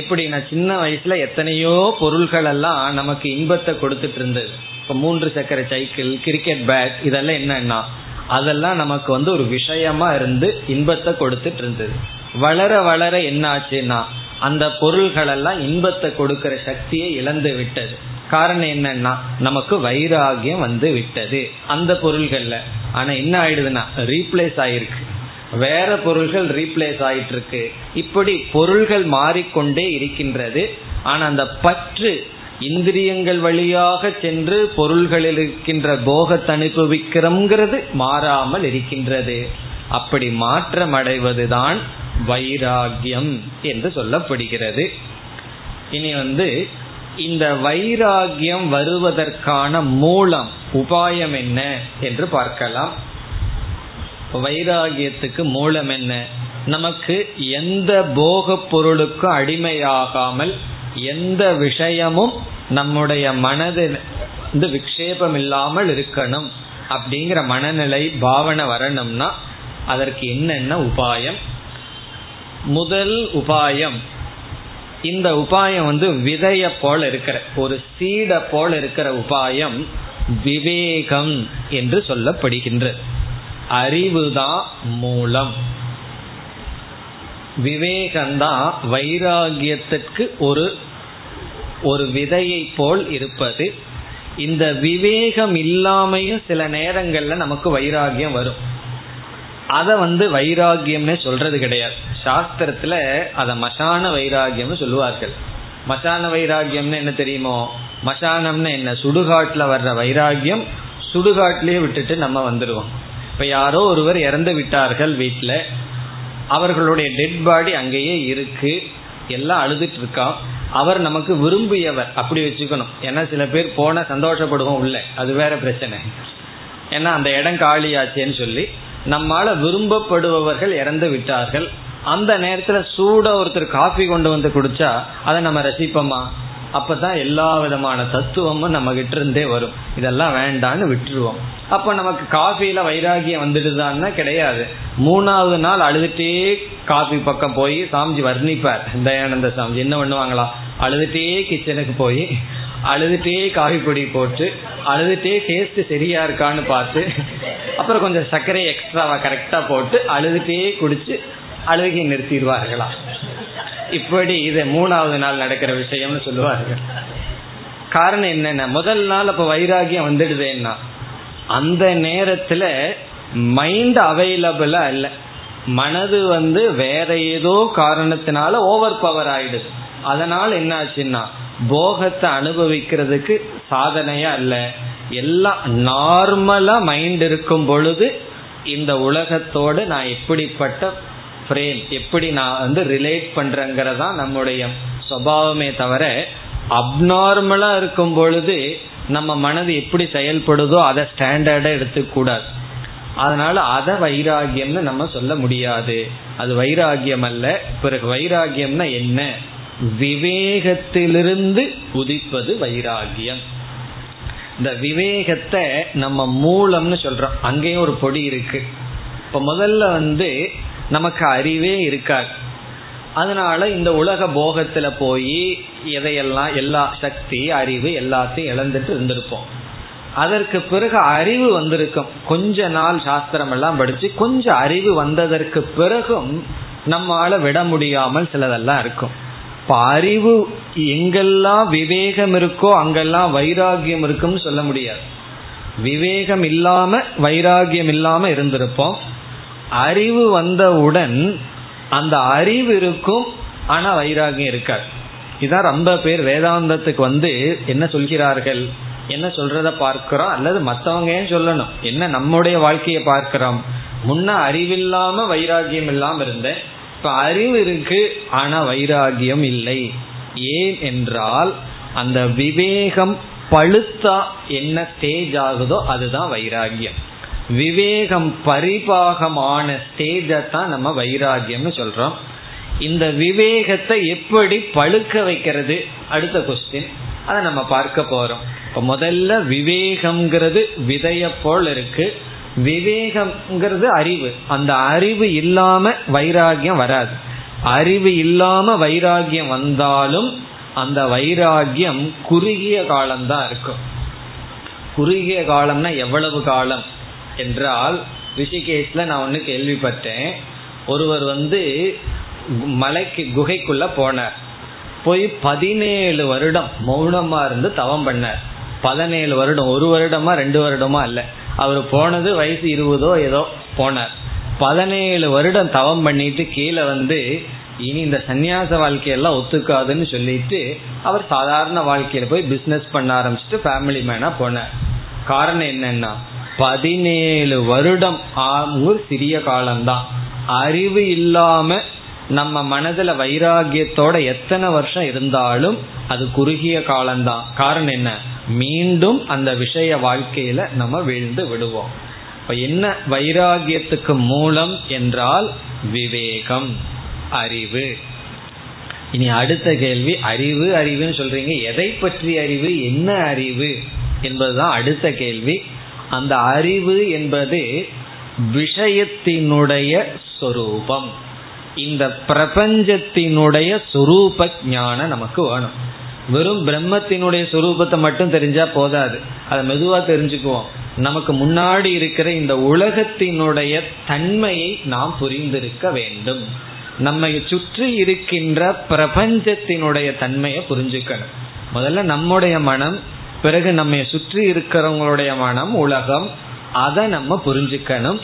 இப்படி நான் சின்ன வயசுல எத்தனையோ பொருள்கள் எல்லாம் நமக்கு இன்பத்தை கொடுத்துட்டு இருந்தது. இப்போ மூன்று சக்கர சைக்கிள் கிரிக்கெட் பேட் இதெல்லாம் என்னன்னா அதெல்லாம் நமக்கு வந்து ஒரு விஷயமா இருந்து இன்பத்தை கொடுத்துட்டு இருந்தது. வளர வளர என்ன ஆச்சுன்னா அந்த பொருள்கள் எல்லாம் இன்பத்தை கொடுக்கிற சக்தியை இழந்து விட்டது. காரணம் என்னன்னா நமக்கு வைராகியம் வந்து விட்டது. அந்த பொருள்கள்ல. ஆனா என்ன ஆயிடுதுன்னா ரீப்ளேஸ் ஆயிருக்கு. வேற பொருள்கள் ரீப்ளேஸ் ஆயிட்டு இருக்கு இப்படி பொருள்கள் மாறிக்கொண்டே இருக்கின்றது. ஆனா அந்த பற்று இந்திரியங்கள் வழியாக சென்று பொருள்களில் இருக்கின்ற போகத்தை அனுபவிக்கிறோங்கிறது மாறாமல் இருக்கின்றது. அப்படி மாற்றம் அடைவதுதான் வைராகியம் என்று சொல்லப்படுகிறது. இனி வந்து இந்த வைராகியம் வருவதற்கான மூலம் உபாயம் என்ன என்று பார்க்கலாம். வைராகியத்துக்கு மூலம் என்ன? நமக்கு எந்த போக பொருளுக்கும் அடிமையாகாமல் எந்த விஷயமும் நம்முடைய மனது வந்து விக்ஷேபம் இல்லாமல் இருக்கணும் அப்படிங்கிற மனநிலை பாவனை வரணும்னா அதற்கு என்னென்ன உபாயம்? முதல் உபாயம் இந்த உபாயம் வந்து விதைய போல இருக்கிற ஒரு சீட போல இருக்கிற உபாயம் விவேகம் என்று சொல்லப்படுகின்றது அறிவுதான் மூலம். விவேகம்தான் வைராகியத்திற்கு ஒரு ஒரு விதையை போல் இருப்பது. இந்த விவேகம் இல்லாமையும் சில நேரங்கள்ல நமக்கு வைராகியம் வரும். அதை வந்து வைராகியம்னே சொல்றது கிடையாது. சாஸ்திரத்துல அத மசான வைராகியம்னு சொல்லுவார்கள். மசான வைராகியம்னு என்ன தெரியுமோ? மசானம்னு என்ன? சுடுகாட்டுல வர்ற வைராகியம் சுடுகாட்டிலேயே விட்டுட்டு நம்ம வந்துடுவோம் இப்ப யாரோ ஒருவர் இறந்து விட்டார்கள் வீட்டுல அவர்களுடைய டெட் பாடி அங்கேயே இருக்கு. எல்லாம் அழுதுட்டு இருக்கான். அவர் நமக்கு விரும்பியவர். அப்படி வச்சுக்கணும். ஏன்னா சில பேர் போன சந்தோஷப்படுவோம் உள்ள. அது வேற பிரச்சனை. ஏன்னா அந்த இடம் காலியாச்சேன்னு சொல்லி நம்மால விரும்பப்படுபவர்கள் இறந்து விட்டார்கள். அந்த நேரத்துல சூட ஒருத்தர் காஃபி கொண்டு வந்து குடிச்சா அதை நம்ம ரசிப்போமா? அப்பதான் எல்லா விதமான தத்துவமும் நம்ம கிட்ட இருந்தே வரும். இதெல்லாம் வேண்டான்னு விட்டுருவோம். அப்ப நமக்கு காஃபில வைராகியம் வந்துடுதான்னா கிடையாது. மூணாவது நாள் அழுதுட்டே காஃபி பக்கம் போய் சாமிஜி வர்ணிப்பார். தயானந்த சாமிஜி என்ன பண்ணுவாங்களா? அழுதுட்டே கிச்சனுக்கு போய் அழுதுட்டே காஃபி பொடி போட்டு அழுதுட்டே டேஸ்ட் சரியா இருக்கான்னு பார்த்து அப்புறம் கொஞ்சம் சர்க்கரை எக்ஸ்ட்ராவா கரெக்டா போட்டு அழுதுட்டே குடிச்சு அழுகி நிறுத்திடுவார்களா? இப்படி இது மூணாவது நாள் நடக்கிற விஷயம்னு சொல்லுவார்கள். காரணம் என்னன்னா முதல் நாள் அப்ப வைராகியம் வந்துடுதுன்னா அந்த நேரத்துல மைண்ட் அவைலபிளா இல்லை. மனது வந்து வேற ஏதோ காரணத்தினால ஓவர் பவர் ஆயிடுது. அதனால என்ன ஆச்சுன்னா போகத்தை அனுபவிக்கிறதுக்கு சாதனையா இல்ல. எல்லாம் நார்மலா மைண்ட் இருக்கும் பொழுது இந்த உலகத்தோடு நான் எப்படிப்பட்ட ஃப்ரேம் எப்படி நான் வந்து ரிலேட் பண்றேங்கிறதா நம்முடைய சுவாவமே தவிர அப்நார்மலா இருக்கும் பொழுது நம்ம மனது எப்படி செயல்படுதோ அதை ஸ்டாண்டர்டா எடுத்துக்கூடாது அதனால அதை வைராகியம்னு நம்ம சொல்ல முடியாது. அது வைராகியம் அல்ல. பிறகு வைராகியம்னா என்ன? விவேகத்திலிருந்து உதிப்பது வைராகியம். இந்த விவேகத்தை நம்ம மூலம்னு சொல்றோம். அங்கேயும் ஒரு பொடி இருக்கு. இப்ப முதல்ல வந்து நமக்கு அறிவே இருக்காது. அதனால இந்த உலக போகத்துல போய் எதையெல்லாம் எல்லா சக்தி அறிவு எல்லாத்தையும் இழந்துட்டு இருந்திருப்போம். அதற்கு பிறகு அறிவு வந்திருக்கும். கொஞ்ச நாள் சாஸ்திரம் எல்லாம் படிச்சு கொஞ்சம் அறிவு வந்ததற்கு பிறகும் நம்மால விட முடியாமல் சிலதெல்லாம் இருக்கும். இப்ப அறிவு எங்கெல்லாம் விவேகம் இருக்கோ அங்கெல்லாம் வைராகியம் இருக்கும்னு சொல்ல முடியாது. விவேகம் இல்லாம வைராகியம் இல்லாம இருந்திருப்போம். அறிவு வந்தவுடன் அந்த அறிவு இருக்கும் ஆனா வைராகியம் இருக்காது. இதான் ரொம்ப பேர் வேதாந்தத்துக்கு வந்து என்ன சொல்கிறார்கள்? என்ன சொல்றத பார்க்கிறோம் அல்லது மற்றவங்க ஏன் சொல்லணும்? என்ன நம்முடைய வாழ்க்கையை பார்க்கிறோம்? முன்ன அறிவில்லாம வைராகியம் இல்லாம இருந்தேன். இப்ப அறிவு இருக்கு ஆனா வைராகியம் இல்லை. ஏன் என்றால் அந்த விவேகம் பழுத்தா என்ன ஸ்டேஜ் ஆகுதோ அதுதான் வைராகியம். விவேகம் பரிபாகமான ஸ்டேஜை தான் நம்ம வைராகியம்னு சொல்றோம். இந்த விவேகத்தை எப்படி பழுக்க வைக்கிறது? அடுத்த கொஸ்டின் அதை நம்ம பார்க்க போறோம். இப்ப முதல்ல விவேகம்ங்கிறது விதைய போல் இருக்கு. விவேகம்ங்கிறது அறிவு. அந்த அறிவு இல்லாம வைராகியம் வராது. அறிவு இல்லாம வைராகியம் வந்தாலும் அந்த வைராகியம் குறுகிய காலம்தான் இருக்கும். குறுகிய காலம்னா எவ்வளவு காலம்? என்றால் ரிஷிகேஷ்ல நான் ஒன்று கேள்விப்பட்டேன். ஒருவர் வந்து மலைக்கு குகைக்குள்ள போனார். போய் பதினேழு வருடம் மௌனமா இருந்து தவம் பண்ணார். பதினேழு வருடம் ஒரு வருடமா ரெண்டு வருடமா இல்ல. அவர் போனது வயசு இருபதோ ஏதோ போனார். பதினேழு வருடம் தவம் பண்ணிட்டு கீழே வந்து இனி இந்த சன்னியாச வாழ்க்கையெல்லாம் ஒத்துக்காதுன்னு சொல்லிட்டு அவர் சாதாரண வாழ்க்கையில போய் பிசினஸ் பண்ண ஆரம்பிச்சுட்டு ஃபேமிலி மேனா போனார். காரணம் என்னன்னா பதினேழு வருடம் ஆகும் சிறிய காலம்தான். அறிவு இல்லாம நம்ம மனதுல வைராகியத்தோட எத்தனை வருஷம் இருந்தாலும் அது குறுகிய காலம்தான். காரணம் என்ன? மீண்டும் அந்த விஷய வாழ்க்கையில நம்ம வீழ்ந்து விடுவோம். இப்ப என்ன வைராகியத்துக்கு மூலம் என்றால் விவேகம் அறிவு. இனி அடுத்த கேள்வி அறிவு அறிவுன்னு சொல்றீங்க. எதை பற்றி அறிவு? என்ன அறிவு? என்பதுதான் அடுத்த கேள்வி. அந்த அறிவு என்பது விஷயத்தினுடைய சொரூபம். இந்த பிரபஞ்சத்தினுடைய சுரூப ஞானம் நமக்கு வேணும். வெறும் பிரம்மத்தினுடைய சுரூபத்தை மட்டும் தெரிஞ்சா போதாது. அதை மெதுவா தெரிஞ்சுக்குவோம். நமக்கு முன்னாடி இருக்கிற இந்த உலகத்தினுடைய தன்மையை நாம் புரிந்திருக்க வேண்டும். நம்மை சுற்றி இருக்கின்ற பிரபஞ்சத்தினுடைய தன்மையை புரிஞ்சுக்கணும். முதல்ல நம்முடைய மனம் பிறகு நம்ம சுற்றி இருக்கிறவங்களுடைய மனம் உலகம் அதை நம்ம புரிஞ்சுக்கணும்.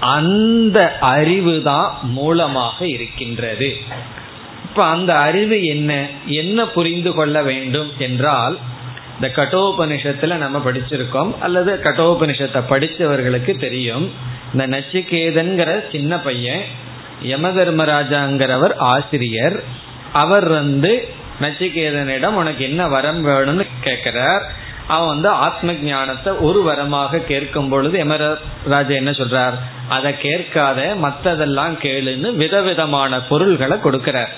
அந்த அறிவு தான் மூலமாக இருக்கின்றது. இப்ப அந்த அறிவு என்ன? என்ன புரிந்து கொள்ள வேண்டும் என்றால் இந்த கட்டோபனிஷத்துல நம்ம படிச்சிருக்கோம் அல்லது கட்டோபனிஷத்தை படித்தவர்களுக்கு தெரியும். இந்த நச்சிகேதன்கிற சின்ன பையன் யம தர்மராஜாங்கிறவர் ஆசிரியர் அவர் வந்து நச்சிகேதனிடம் உனக்கு என்ன வரம் வேணும்னு கேட்கிறார். அவன் வந்து ஆத்ம ஞானத்தை ஒரு வரமாக கேட்கும் பொழுது யமராஜா என்ன சொல்றார்? அதை கேட்காத மற்றதெல்லாம் கேளுன்னு விதவிதமான பொருள்களை கொடுக்கிறார்.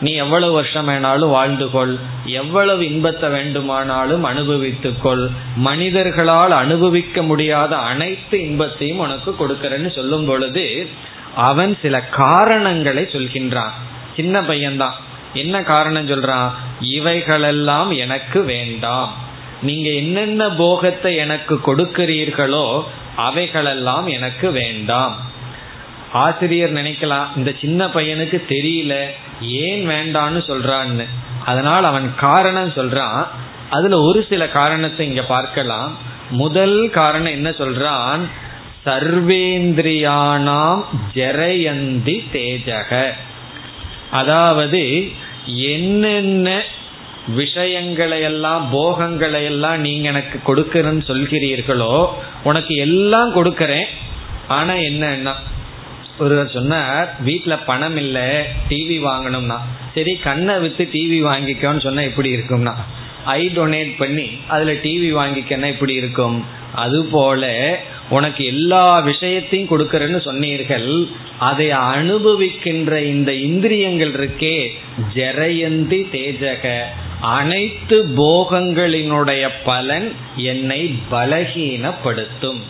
நீ எவ்வளவு வருஷம் வேணாலும் வாழ்ந்து கொள். எவ்வளவு இன்பத்தை வேண்டுமானாலும் அனுபவித்துக்கொள் மனிதர்களால் அனுபவிக்க முடியாத அனைத்து இன்பத்தையும் உனக்கு கொடுக்கறேன்னு சொல்லும் பொழுது அவன் சில காரணங்களை சொல்கின்றான். சின்ன பையன்தான். என்ன காரணம் சொல்றான்? இவைகளெல்லாம் எனக்கு வேண்டாம். நீங்க என்னென்ன போகத்தை எனக்கு கொடுக்கிறீர்களோ அவைகளெல்லாம் எனக்கு வேண்டாம். ஆசிரியர் நினைக்கலாம் இந்த சின்ன பையனுக்கு தெரியல ஏன் வேண்டான்னு சொல்றான்னு. அதனால் அவன் காரணம் சொல்றான். அதுல ஒரு சில காரணத்தை இங்க பார்க்கலாம். முதல் காரணம் என்ன சொல்றான்? சர்வேந்திரியானாம் ஜெரயந்தி தேஜக. அதாவது என்னென்ன விஷயங்களை எல்லாம் போகங்களை எல்லாம் நீங்க எனக்கு கொடுக்கறன்னு சொல்கிறீர்களோ உனக்கு எல்லாம் கொடுக்கறேன். ஆனா என்னன்னா ஒருவர் சொன்னார் வீட்டுல பணம் இல்லை டிவி வாங்கணும்னா. சரி கண்ணை வித்து டிவி வாங்கிக்கோன்னு சொன்னா எப்படி இருக்கும்னா? ஐ டொனேட் பண்ணி அதுல டிவி வாங்கிக்கன்னா இப்படி இருக்கும். அது போல உனக்கு எல்லா விஷயத்தையும் கொடுக்கறன்னு சொன்னீர்கள். அதை அனுபவிக்கின்ற இந்த இந்திரியங்கள் இருக்கே ஜெரயந்தி தேஜக. அனைத்து போகங்களினுடைய பலன் என்னை பலகீனப்படுத்தும்.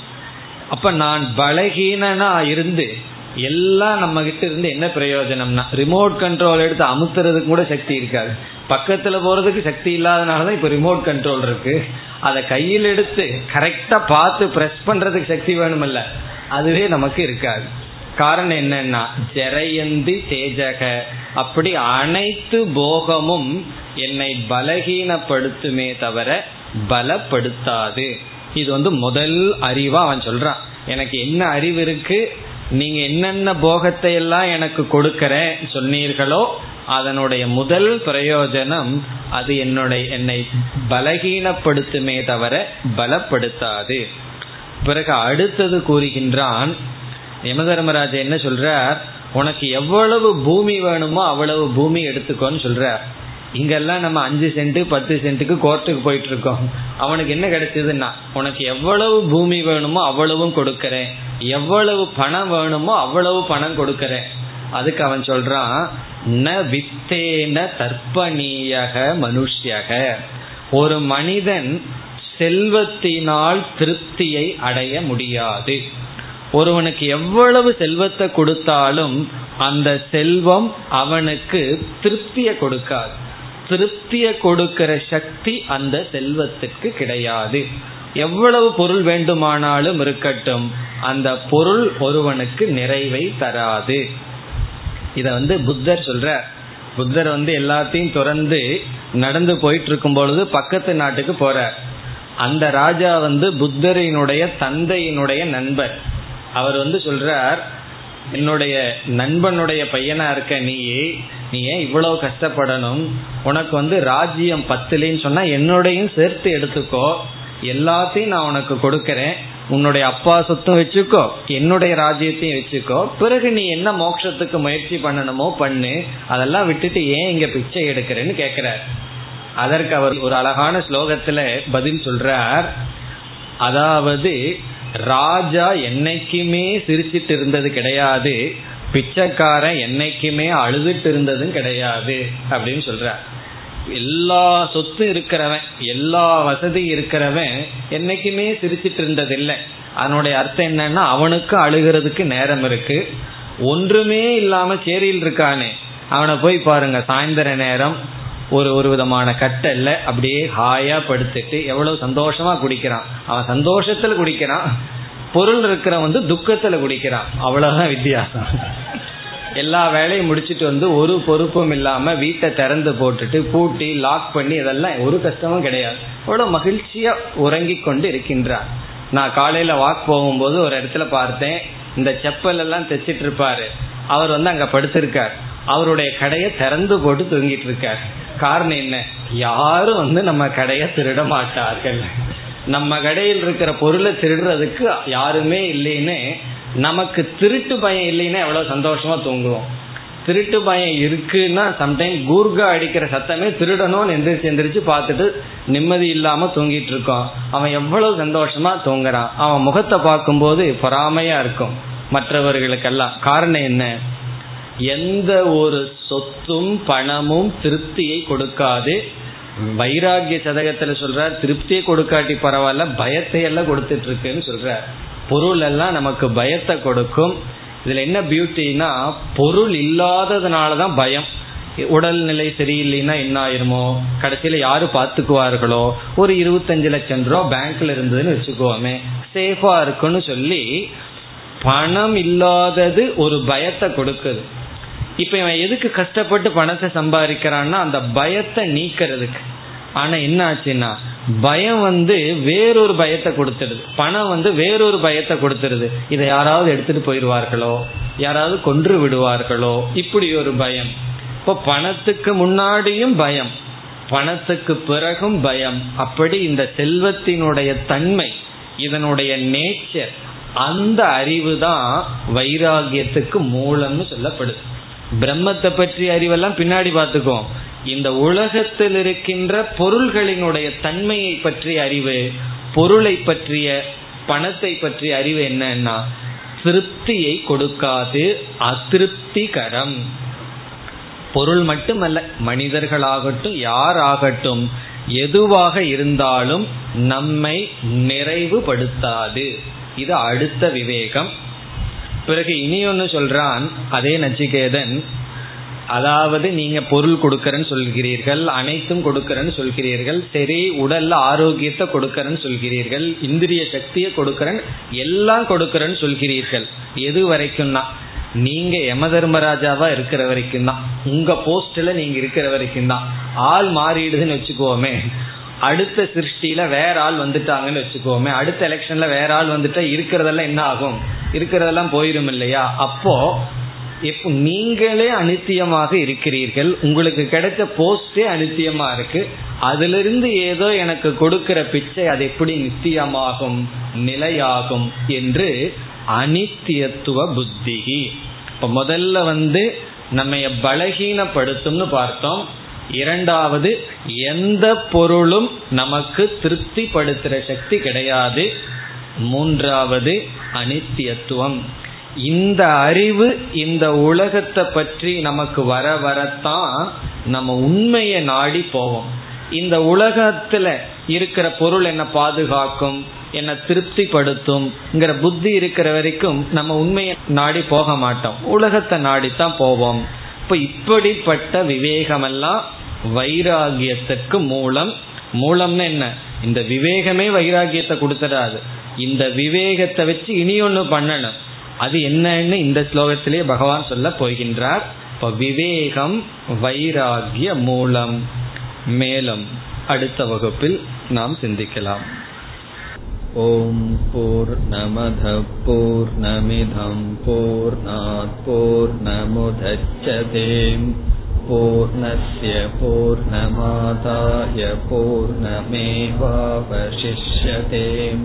அப்ப நான் பலகீனனா இருந்து எல்லாம் நம்ம கிட்ட இருந்து என்ன பிரயோஜனம்னா ரிமோட் கண்ட்ரோல் எடுத்து அமுத்துறதுக்கு கூட சக்தி இருக்காது. பக்கத்துல போறதுக்கு சக்தி இல்லாதனாலதான் இப்ப ரிமோட் கண்ட்ரோல் இருக்கு. அதை கையில் எடுத்து கரெக்டா பார்த்து பிரஸ் பண்றதுக்கு சக்தி வேணுமல்ல. அதுவே நமக்கு இருக்காது. காரணம் என்னன்னா ஜெரயந்தி தேஜக. அப்படி அனைத்து போகமும் என்னை பலகீனப்படுத்துமே தவிர பலப்படுத்தாது. இது வந்து முதல் அறிவா அவன் சொல்றான். எனக்கு என்ன அறிவு இருக்கு? நீங்க என்னென்ன போகத்தை எல்லாம் எனக்கு கொடுக்கற சொன்னீர்களோ அதனுடைய முதல் பிரயோஜனம் அது என்னுடைய என்னை பலகீனப்படுத்துமே தவிர பலப்படுத்தாது. பிறகு அடுத்தது கூறுகின்றான் யமதர்மராஜ என்ன சொல்றார்? உனக்கு எவ்வளவு பூமி வேணுமோ அவ்வளவு பூமி எடுத்துக்கோன்னு சொல்றார். இங்கெல்லாம் நம்ம அஞ்சு சென்ட் பத்து சென்ட்டுக்கு கோர்ட்டுக்கு போயிட்டு இருக்கோம் அவனுக்கு என்ன கிடைச்சதுன்னா உனக்கு எவ்வளவு பூமி வேணுமோ அவ்வளவும் கொடுக்கறேன். எவ்வளவு பணம் வேணுமோ அவ்வளவு பணம் கொடுக்கறேன். அதுக்கு அவன் சொல்றான் ந வித்தேன தர்ப்பணீயக மனுஷ்யக. ஒரு மனிதன் செல்வத்தினால் திருப்தியை அடைய முடியாது. ஒருவனுக்கு எவ்வளவு செல்வத்தை கொடுத்தாலும் அந்த செல்வம் அவனுக்கு திருப்தியை கொடுக்காது. திருப்தியை கொடுக்கிற சக்தி அந்த செல்வத்துக்கு கிடையாது. எவ்வளவு பொருள் வேண்டுமானாலும் இருக்கட்டும் அந்த பொருள் ஒருவனுக்கு நிறைவை தராது. இத வந்து புத்தர் சொல்ற புத்தர் வந்து எல்லாத்தையும் துறந்து நடந்து போயிட்டு இருக்கும் பொழுது பக்கத்து நாட்டுக்கு போறார். அந்த ராஜா வந்து புத்தரினுடைய தந்தையினுடைய நண்பர். அவர் வந்து சொல்றார் என்னுடைய நண்பனுடைய பையனா இருக்க நீயே நீ ஏன் இவ்வளவு கஷ்டப்படணும்? உனக்கு வந்து ராஜ்யம் பத்துலேன்னு சொன்னா என்னுடையும் சேர்த்து எடுத்துக்கோ. எல்லாத்தையும் நான் உனக்கு கொடுக்கறேன். உன்னுடைய அப்பா சொத்தும் வச்சுக்கோ என்னுடைய ராஜ்யத்தையும் வச்சுக்கோ பிறகு நீ என்ன மோட்சத்துக்கு முயற்சி பண்ணணுமோ பண்ணு அதெல்லாம் விட்டுட்டு ஏன் இங்க பிச்சை எடுக்கிறேன்னு கேட்கிறார் அதற்கு அவர் ஒரு அழகான ஸ்லோகத்துல பதில் சொல்றார். அதாவது ராஜா என்னைக்குமே சிரிச்சிட்டு இருந்தது கிடையாது பிச்சைக்காரன் என்னைக்குமே அழுதுட்டு இருந்ததும் கிடையாது அப்படின்னு சொல்றார். எல்லா சொத்து இருக்கிறவன் எல்லா வசதி இருக்கிறவன் என்னைக்குமே சிரிச்சிட்டு இருந்ததில்லை. அதனுடைய அர்த்தம் என்னன்னா அவனுக்கு அழுகிறதுக்கு நேரம் இருக்கு. ஒன்றுமே இல்லாம சேரியில் இருக்கானே. அவனை போய் பாருங்க சாயந்தர நேரம் ஒரு ஒரு விதமான கட்டல்ல அப்படியே ஹாயா படுத்துட்டு எவ்வளவு சந்தோஷமா குடிக்கிறான். அவன் சந்தோஷத்துல குடிக்கிறான். பொருள் இருக்கிற வந்து துக்கத்துல குடிக்கிறான். அவ்வளவுதான் வித்தியாசம். எல்லா வேலையும் முடிச்சிட்டு வந்து ஒரு பொறுப்பும் இல்லாம வீட்டை திறந்து போட்டுட்டு பூட்டி லாக் பண்ணி இதெல்லாம் ஒரு கஷ்டமும் கிடையாது. அவ்வளவு மகிழ்ச்சியா உறங்கி கொண்டு இருக்கின்றார். நான் காலையில வாக் போகும்போது ஒரு இடத்துல பார்த்தேன் இந்த செப்பல் எல்லாம் தைச்சிட்டு இருப்பாரு. அவர் வந்து அங்க படுத்திருக்கார். அவருடைய கடையை திறந்து போட்டு தூங்கிட்டு இருக்கார். காரணம் என்ன? யாரும் வந்து நம்ம கடையை திருட மாட்டார்கள். நம்ம கடையில் இருக்கிற பொருளை திருடுறதுக்கு யாருமே இல்லைன்னு நமக்கு திருட்டு பயம் இல்லைன்னா எவ்வளவு சந்தோஷமா தூங்குவோம். திருட்டு பயம் இருக்குன்னா சம்டைம் கூர்கா அடிக்கிற சத்தமே திருடணும்னு எந்திரிச்சு எந்திரிச்சு பார்த்துட்டு நிம்மதி இல்லாம தூங்கிட்டு இருக்கோம். அவன் எவ்வளவு சந்தோஷமா தூங்குறான். அவன் முகத்தை பார்க்கும்போது பொறாமையா இருக்கும். மற்றவர்களுக்கெல்லாம் காரணம் என்ன? எந்த ஒரு சொத்தும் பணமும் திருப்தியை கொடுக்காது. வைராகிய சதகத்துல சொல்றார் திருப்தியை கொடுக்காட்டி பரவாயில்ல பயத்தை எல்லாம் கொடுத்துட்டு இருக்குன்னு சொல்றார். பொருள் எல்லாம் நமக்கு பயத்தை கொடுக்கும். இதுல என்ன பியூட்டினா பொருள் இல்லாததுனாலதான் பயம். உடல்நிலை சரியில்லைன்னா என்ன ஆயிருமோ? கடைசியில யாரு பாத்துக்குவார்களோ ஒரு இருபத்தஞ்சு லட்சம் ரூபா பேங்க்ல இருந்ததுன்னு வச்சுக்கோமே. சேஃபா இருக்குன்னு சொல்லி பணம் இல்லாதது ஒரு பயத்தை கொடுக்குது. இப்ப இவன் எதுக்கு கஷ்டப்பட்டு பணத்தை சம்பாதிக்கிறான்னா அந்த பயத்தை நீக்கிறதுக்கு. ஆனா என்ன ஆச்சுன்னா பயம் வந்து வேறொரு பயத்தை கொடுத்துருது பணம் வந்து வேறொரு பயத்தை கொடுத்துருது இதை யாராவது எடுத்துட்டு போயிடுவார்களோ? யாராவது கொன்று விடுவார்களோ? இப்படி ஒரு பயம். இப்போ பணத்துக்கு முன்னாடியும் பயம். பணத்துக்கு பிறகும் பயம். அப்படி இந்த செல்வத்தினுடைய தன்மை இதனுடைய நேச்சர் அந்த அறிவு தான் வைராகியத்துக்கு மூலம்னு சொல்லப்படுது. பிரம்மத்தை பற்றிய அறிவெல்லாம் பின்னாடி பார்த்துக்குவோம். இந்த உலகத்தில் இருக்கின்ற பொருள்களினுடைய தன்மையை பற்றிய அறிவு பொருளை பற்றிய பணத்தை பற்றிய அறிவு என்னன்னா திருப்தியை கொடுக்காது அதிருப்திகரம். பொருள் மட்டுமல்ல மனிதர்களாகட்டும் யாராகட்டும் எதுவாக இருந்தாலும் நம்மை நிறைவுபடுத்தாது. இது அடுத்த விவேகம். பிறகு இனி ஒன்று சொல்றான் அதே நச்சிகேதன் அதாவது நீங்க பொருள் கொடுக்கறேன்னு சொல்கிறீர்கள் அனைத்தும் கொடுக்கறேன்னு சொல்கிறீர்கள் சரி உடல்ல ஆரோக்கியத்தை கொடுக்கறேன்னு சொல்கிறீர்கள் இந்திரிய சக்தியை கொடுக்கறேன் எல்லாம் கொடுக்கறேன்னு சொல்கிறீர்கள். எது வரைக்கும்னா நீங்க யம தர்மராஜாவா இருக்கிற வரைக்கும் தான் உங்க போஸ்ட்ல நீங்க இருக்கிற வரைக்கும் தான் ஆள் மாறிடுதுன்னு வச்சுக்கோமே. அடுத்த சிருஷ்டியில வேற ஆள் வந்துட்டாங்கன்னு வச்சுக்கோமே. அடுத்த எலெக்ஷன்ல வேற ஆள் வந்துட்டா இருக்கிறதெல்லாம் என்ன ஆகும்? இருக்கிறதெல்லாம் போயிடும் இல்லையா? அப்போ இப்போ நீங்களே அனித்தியமாக இருக்கிறீர்கள். உங்களுக்கு கிடைச்ச போஸ்டே அனித்தியமா இருக்கு. அதிலிருந்து ஏதோ எனக்கு கொடுக்கிற பிச்சை அது எப்படி நித்தியமாகும் நிலையாகும் என்று அனித்தியத்துவ புத்தி. இப்ப முதல்ல வந்து நம்ம பலகீனப்படுத்தும்னு பார்த்தோம். இரண்டாவது எந்த பொருளும் நமக்கு திருப்திப்படுத்துகிற சக்தி கிடையாது. மூன்றாவது அனித்தியத்துவம் இந்த அறிவு இந்த உலகத்தை பற்றி நமக்கு வர வரத்தான் நம்ம உண்மையை நாடி போவோம். இந்த உலகத்துல இருக்கிற பொருள் என்ன பாதுகாக்கும் என்ன திருப்திப்படுத்தும்ங்கிற புத்தி இருக்கிற வரைக்கும் நம்ம உண்மையை நாடி போக மாட்டோம். உலகத்தை நாடித்தான் போவோம். இப்ப இப்படிப்பட்ட விவேகமெல்லாம் வைராகியத்துக்கு மூலம் மூலம்னு என்ன? இந்த விவேகமே வைராகியத்தை கொடுத்துடாது. இந்த விவேகத்தை வச்சு இனி ஒன்று பண்ணணும். அது என்னன்னு இந்த ஸ்லோகத்திலே பகவான் சொல்ல போகின்றார். இப்ப விவேகம் வைராகிய மூலம். மேலும் அடுத்த வகுப்பில் நாம் சிந்திக்கலாம். ஓம் போர் நமத போர் நமிதம் போர் போர் நமுதச்சதேம் பூர்ணய பூர்ணமாதாய பூர்ணமேவாவசிஷ்யதேம்.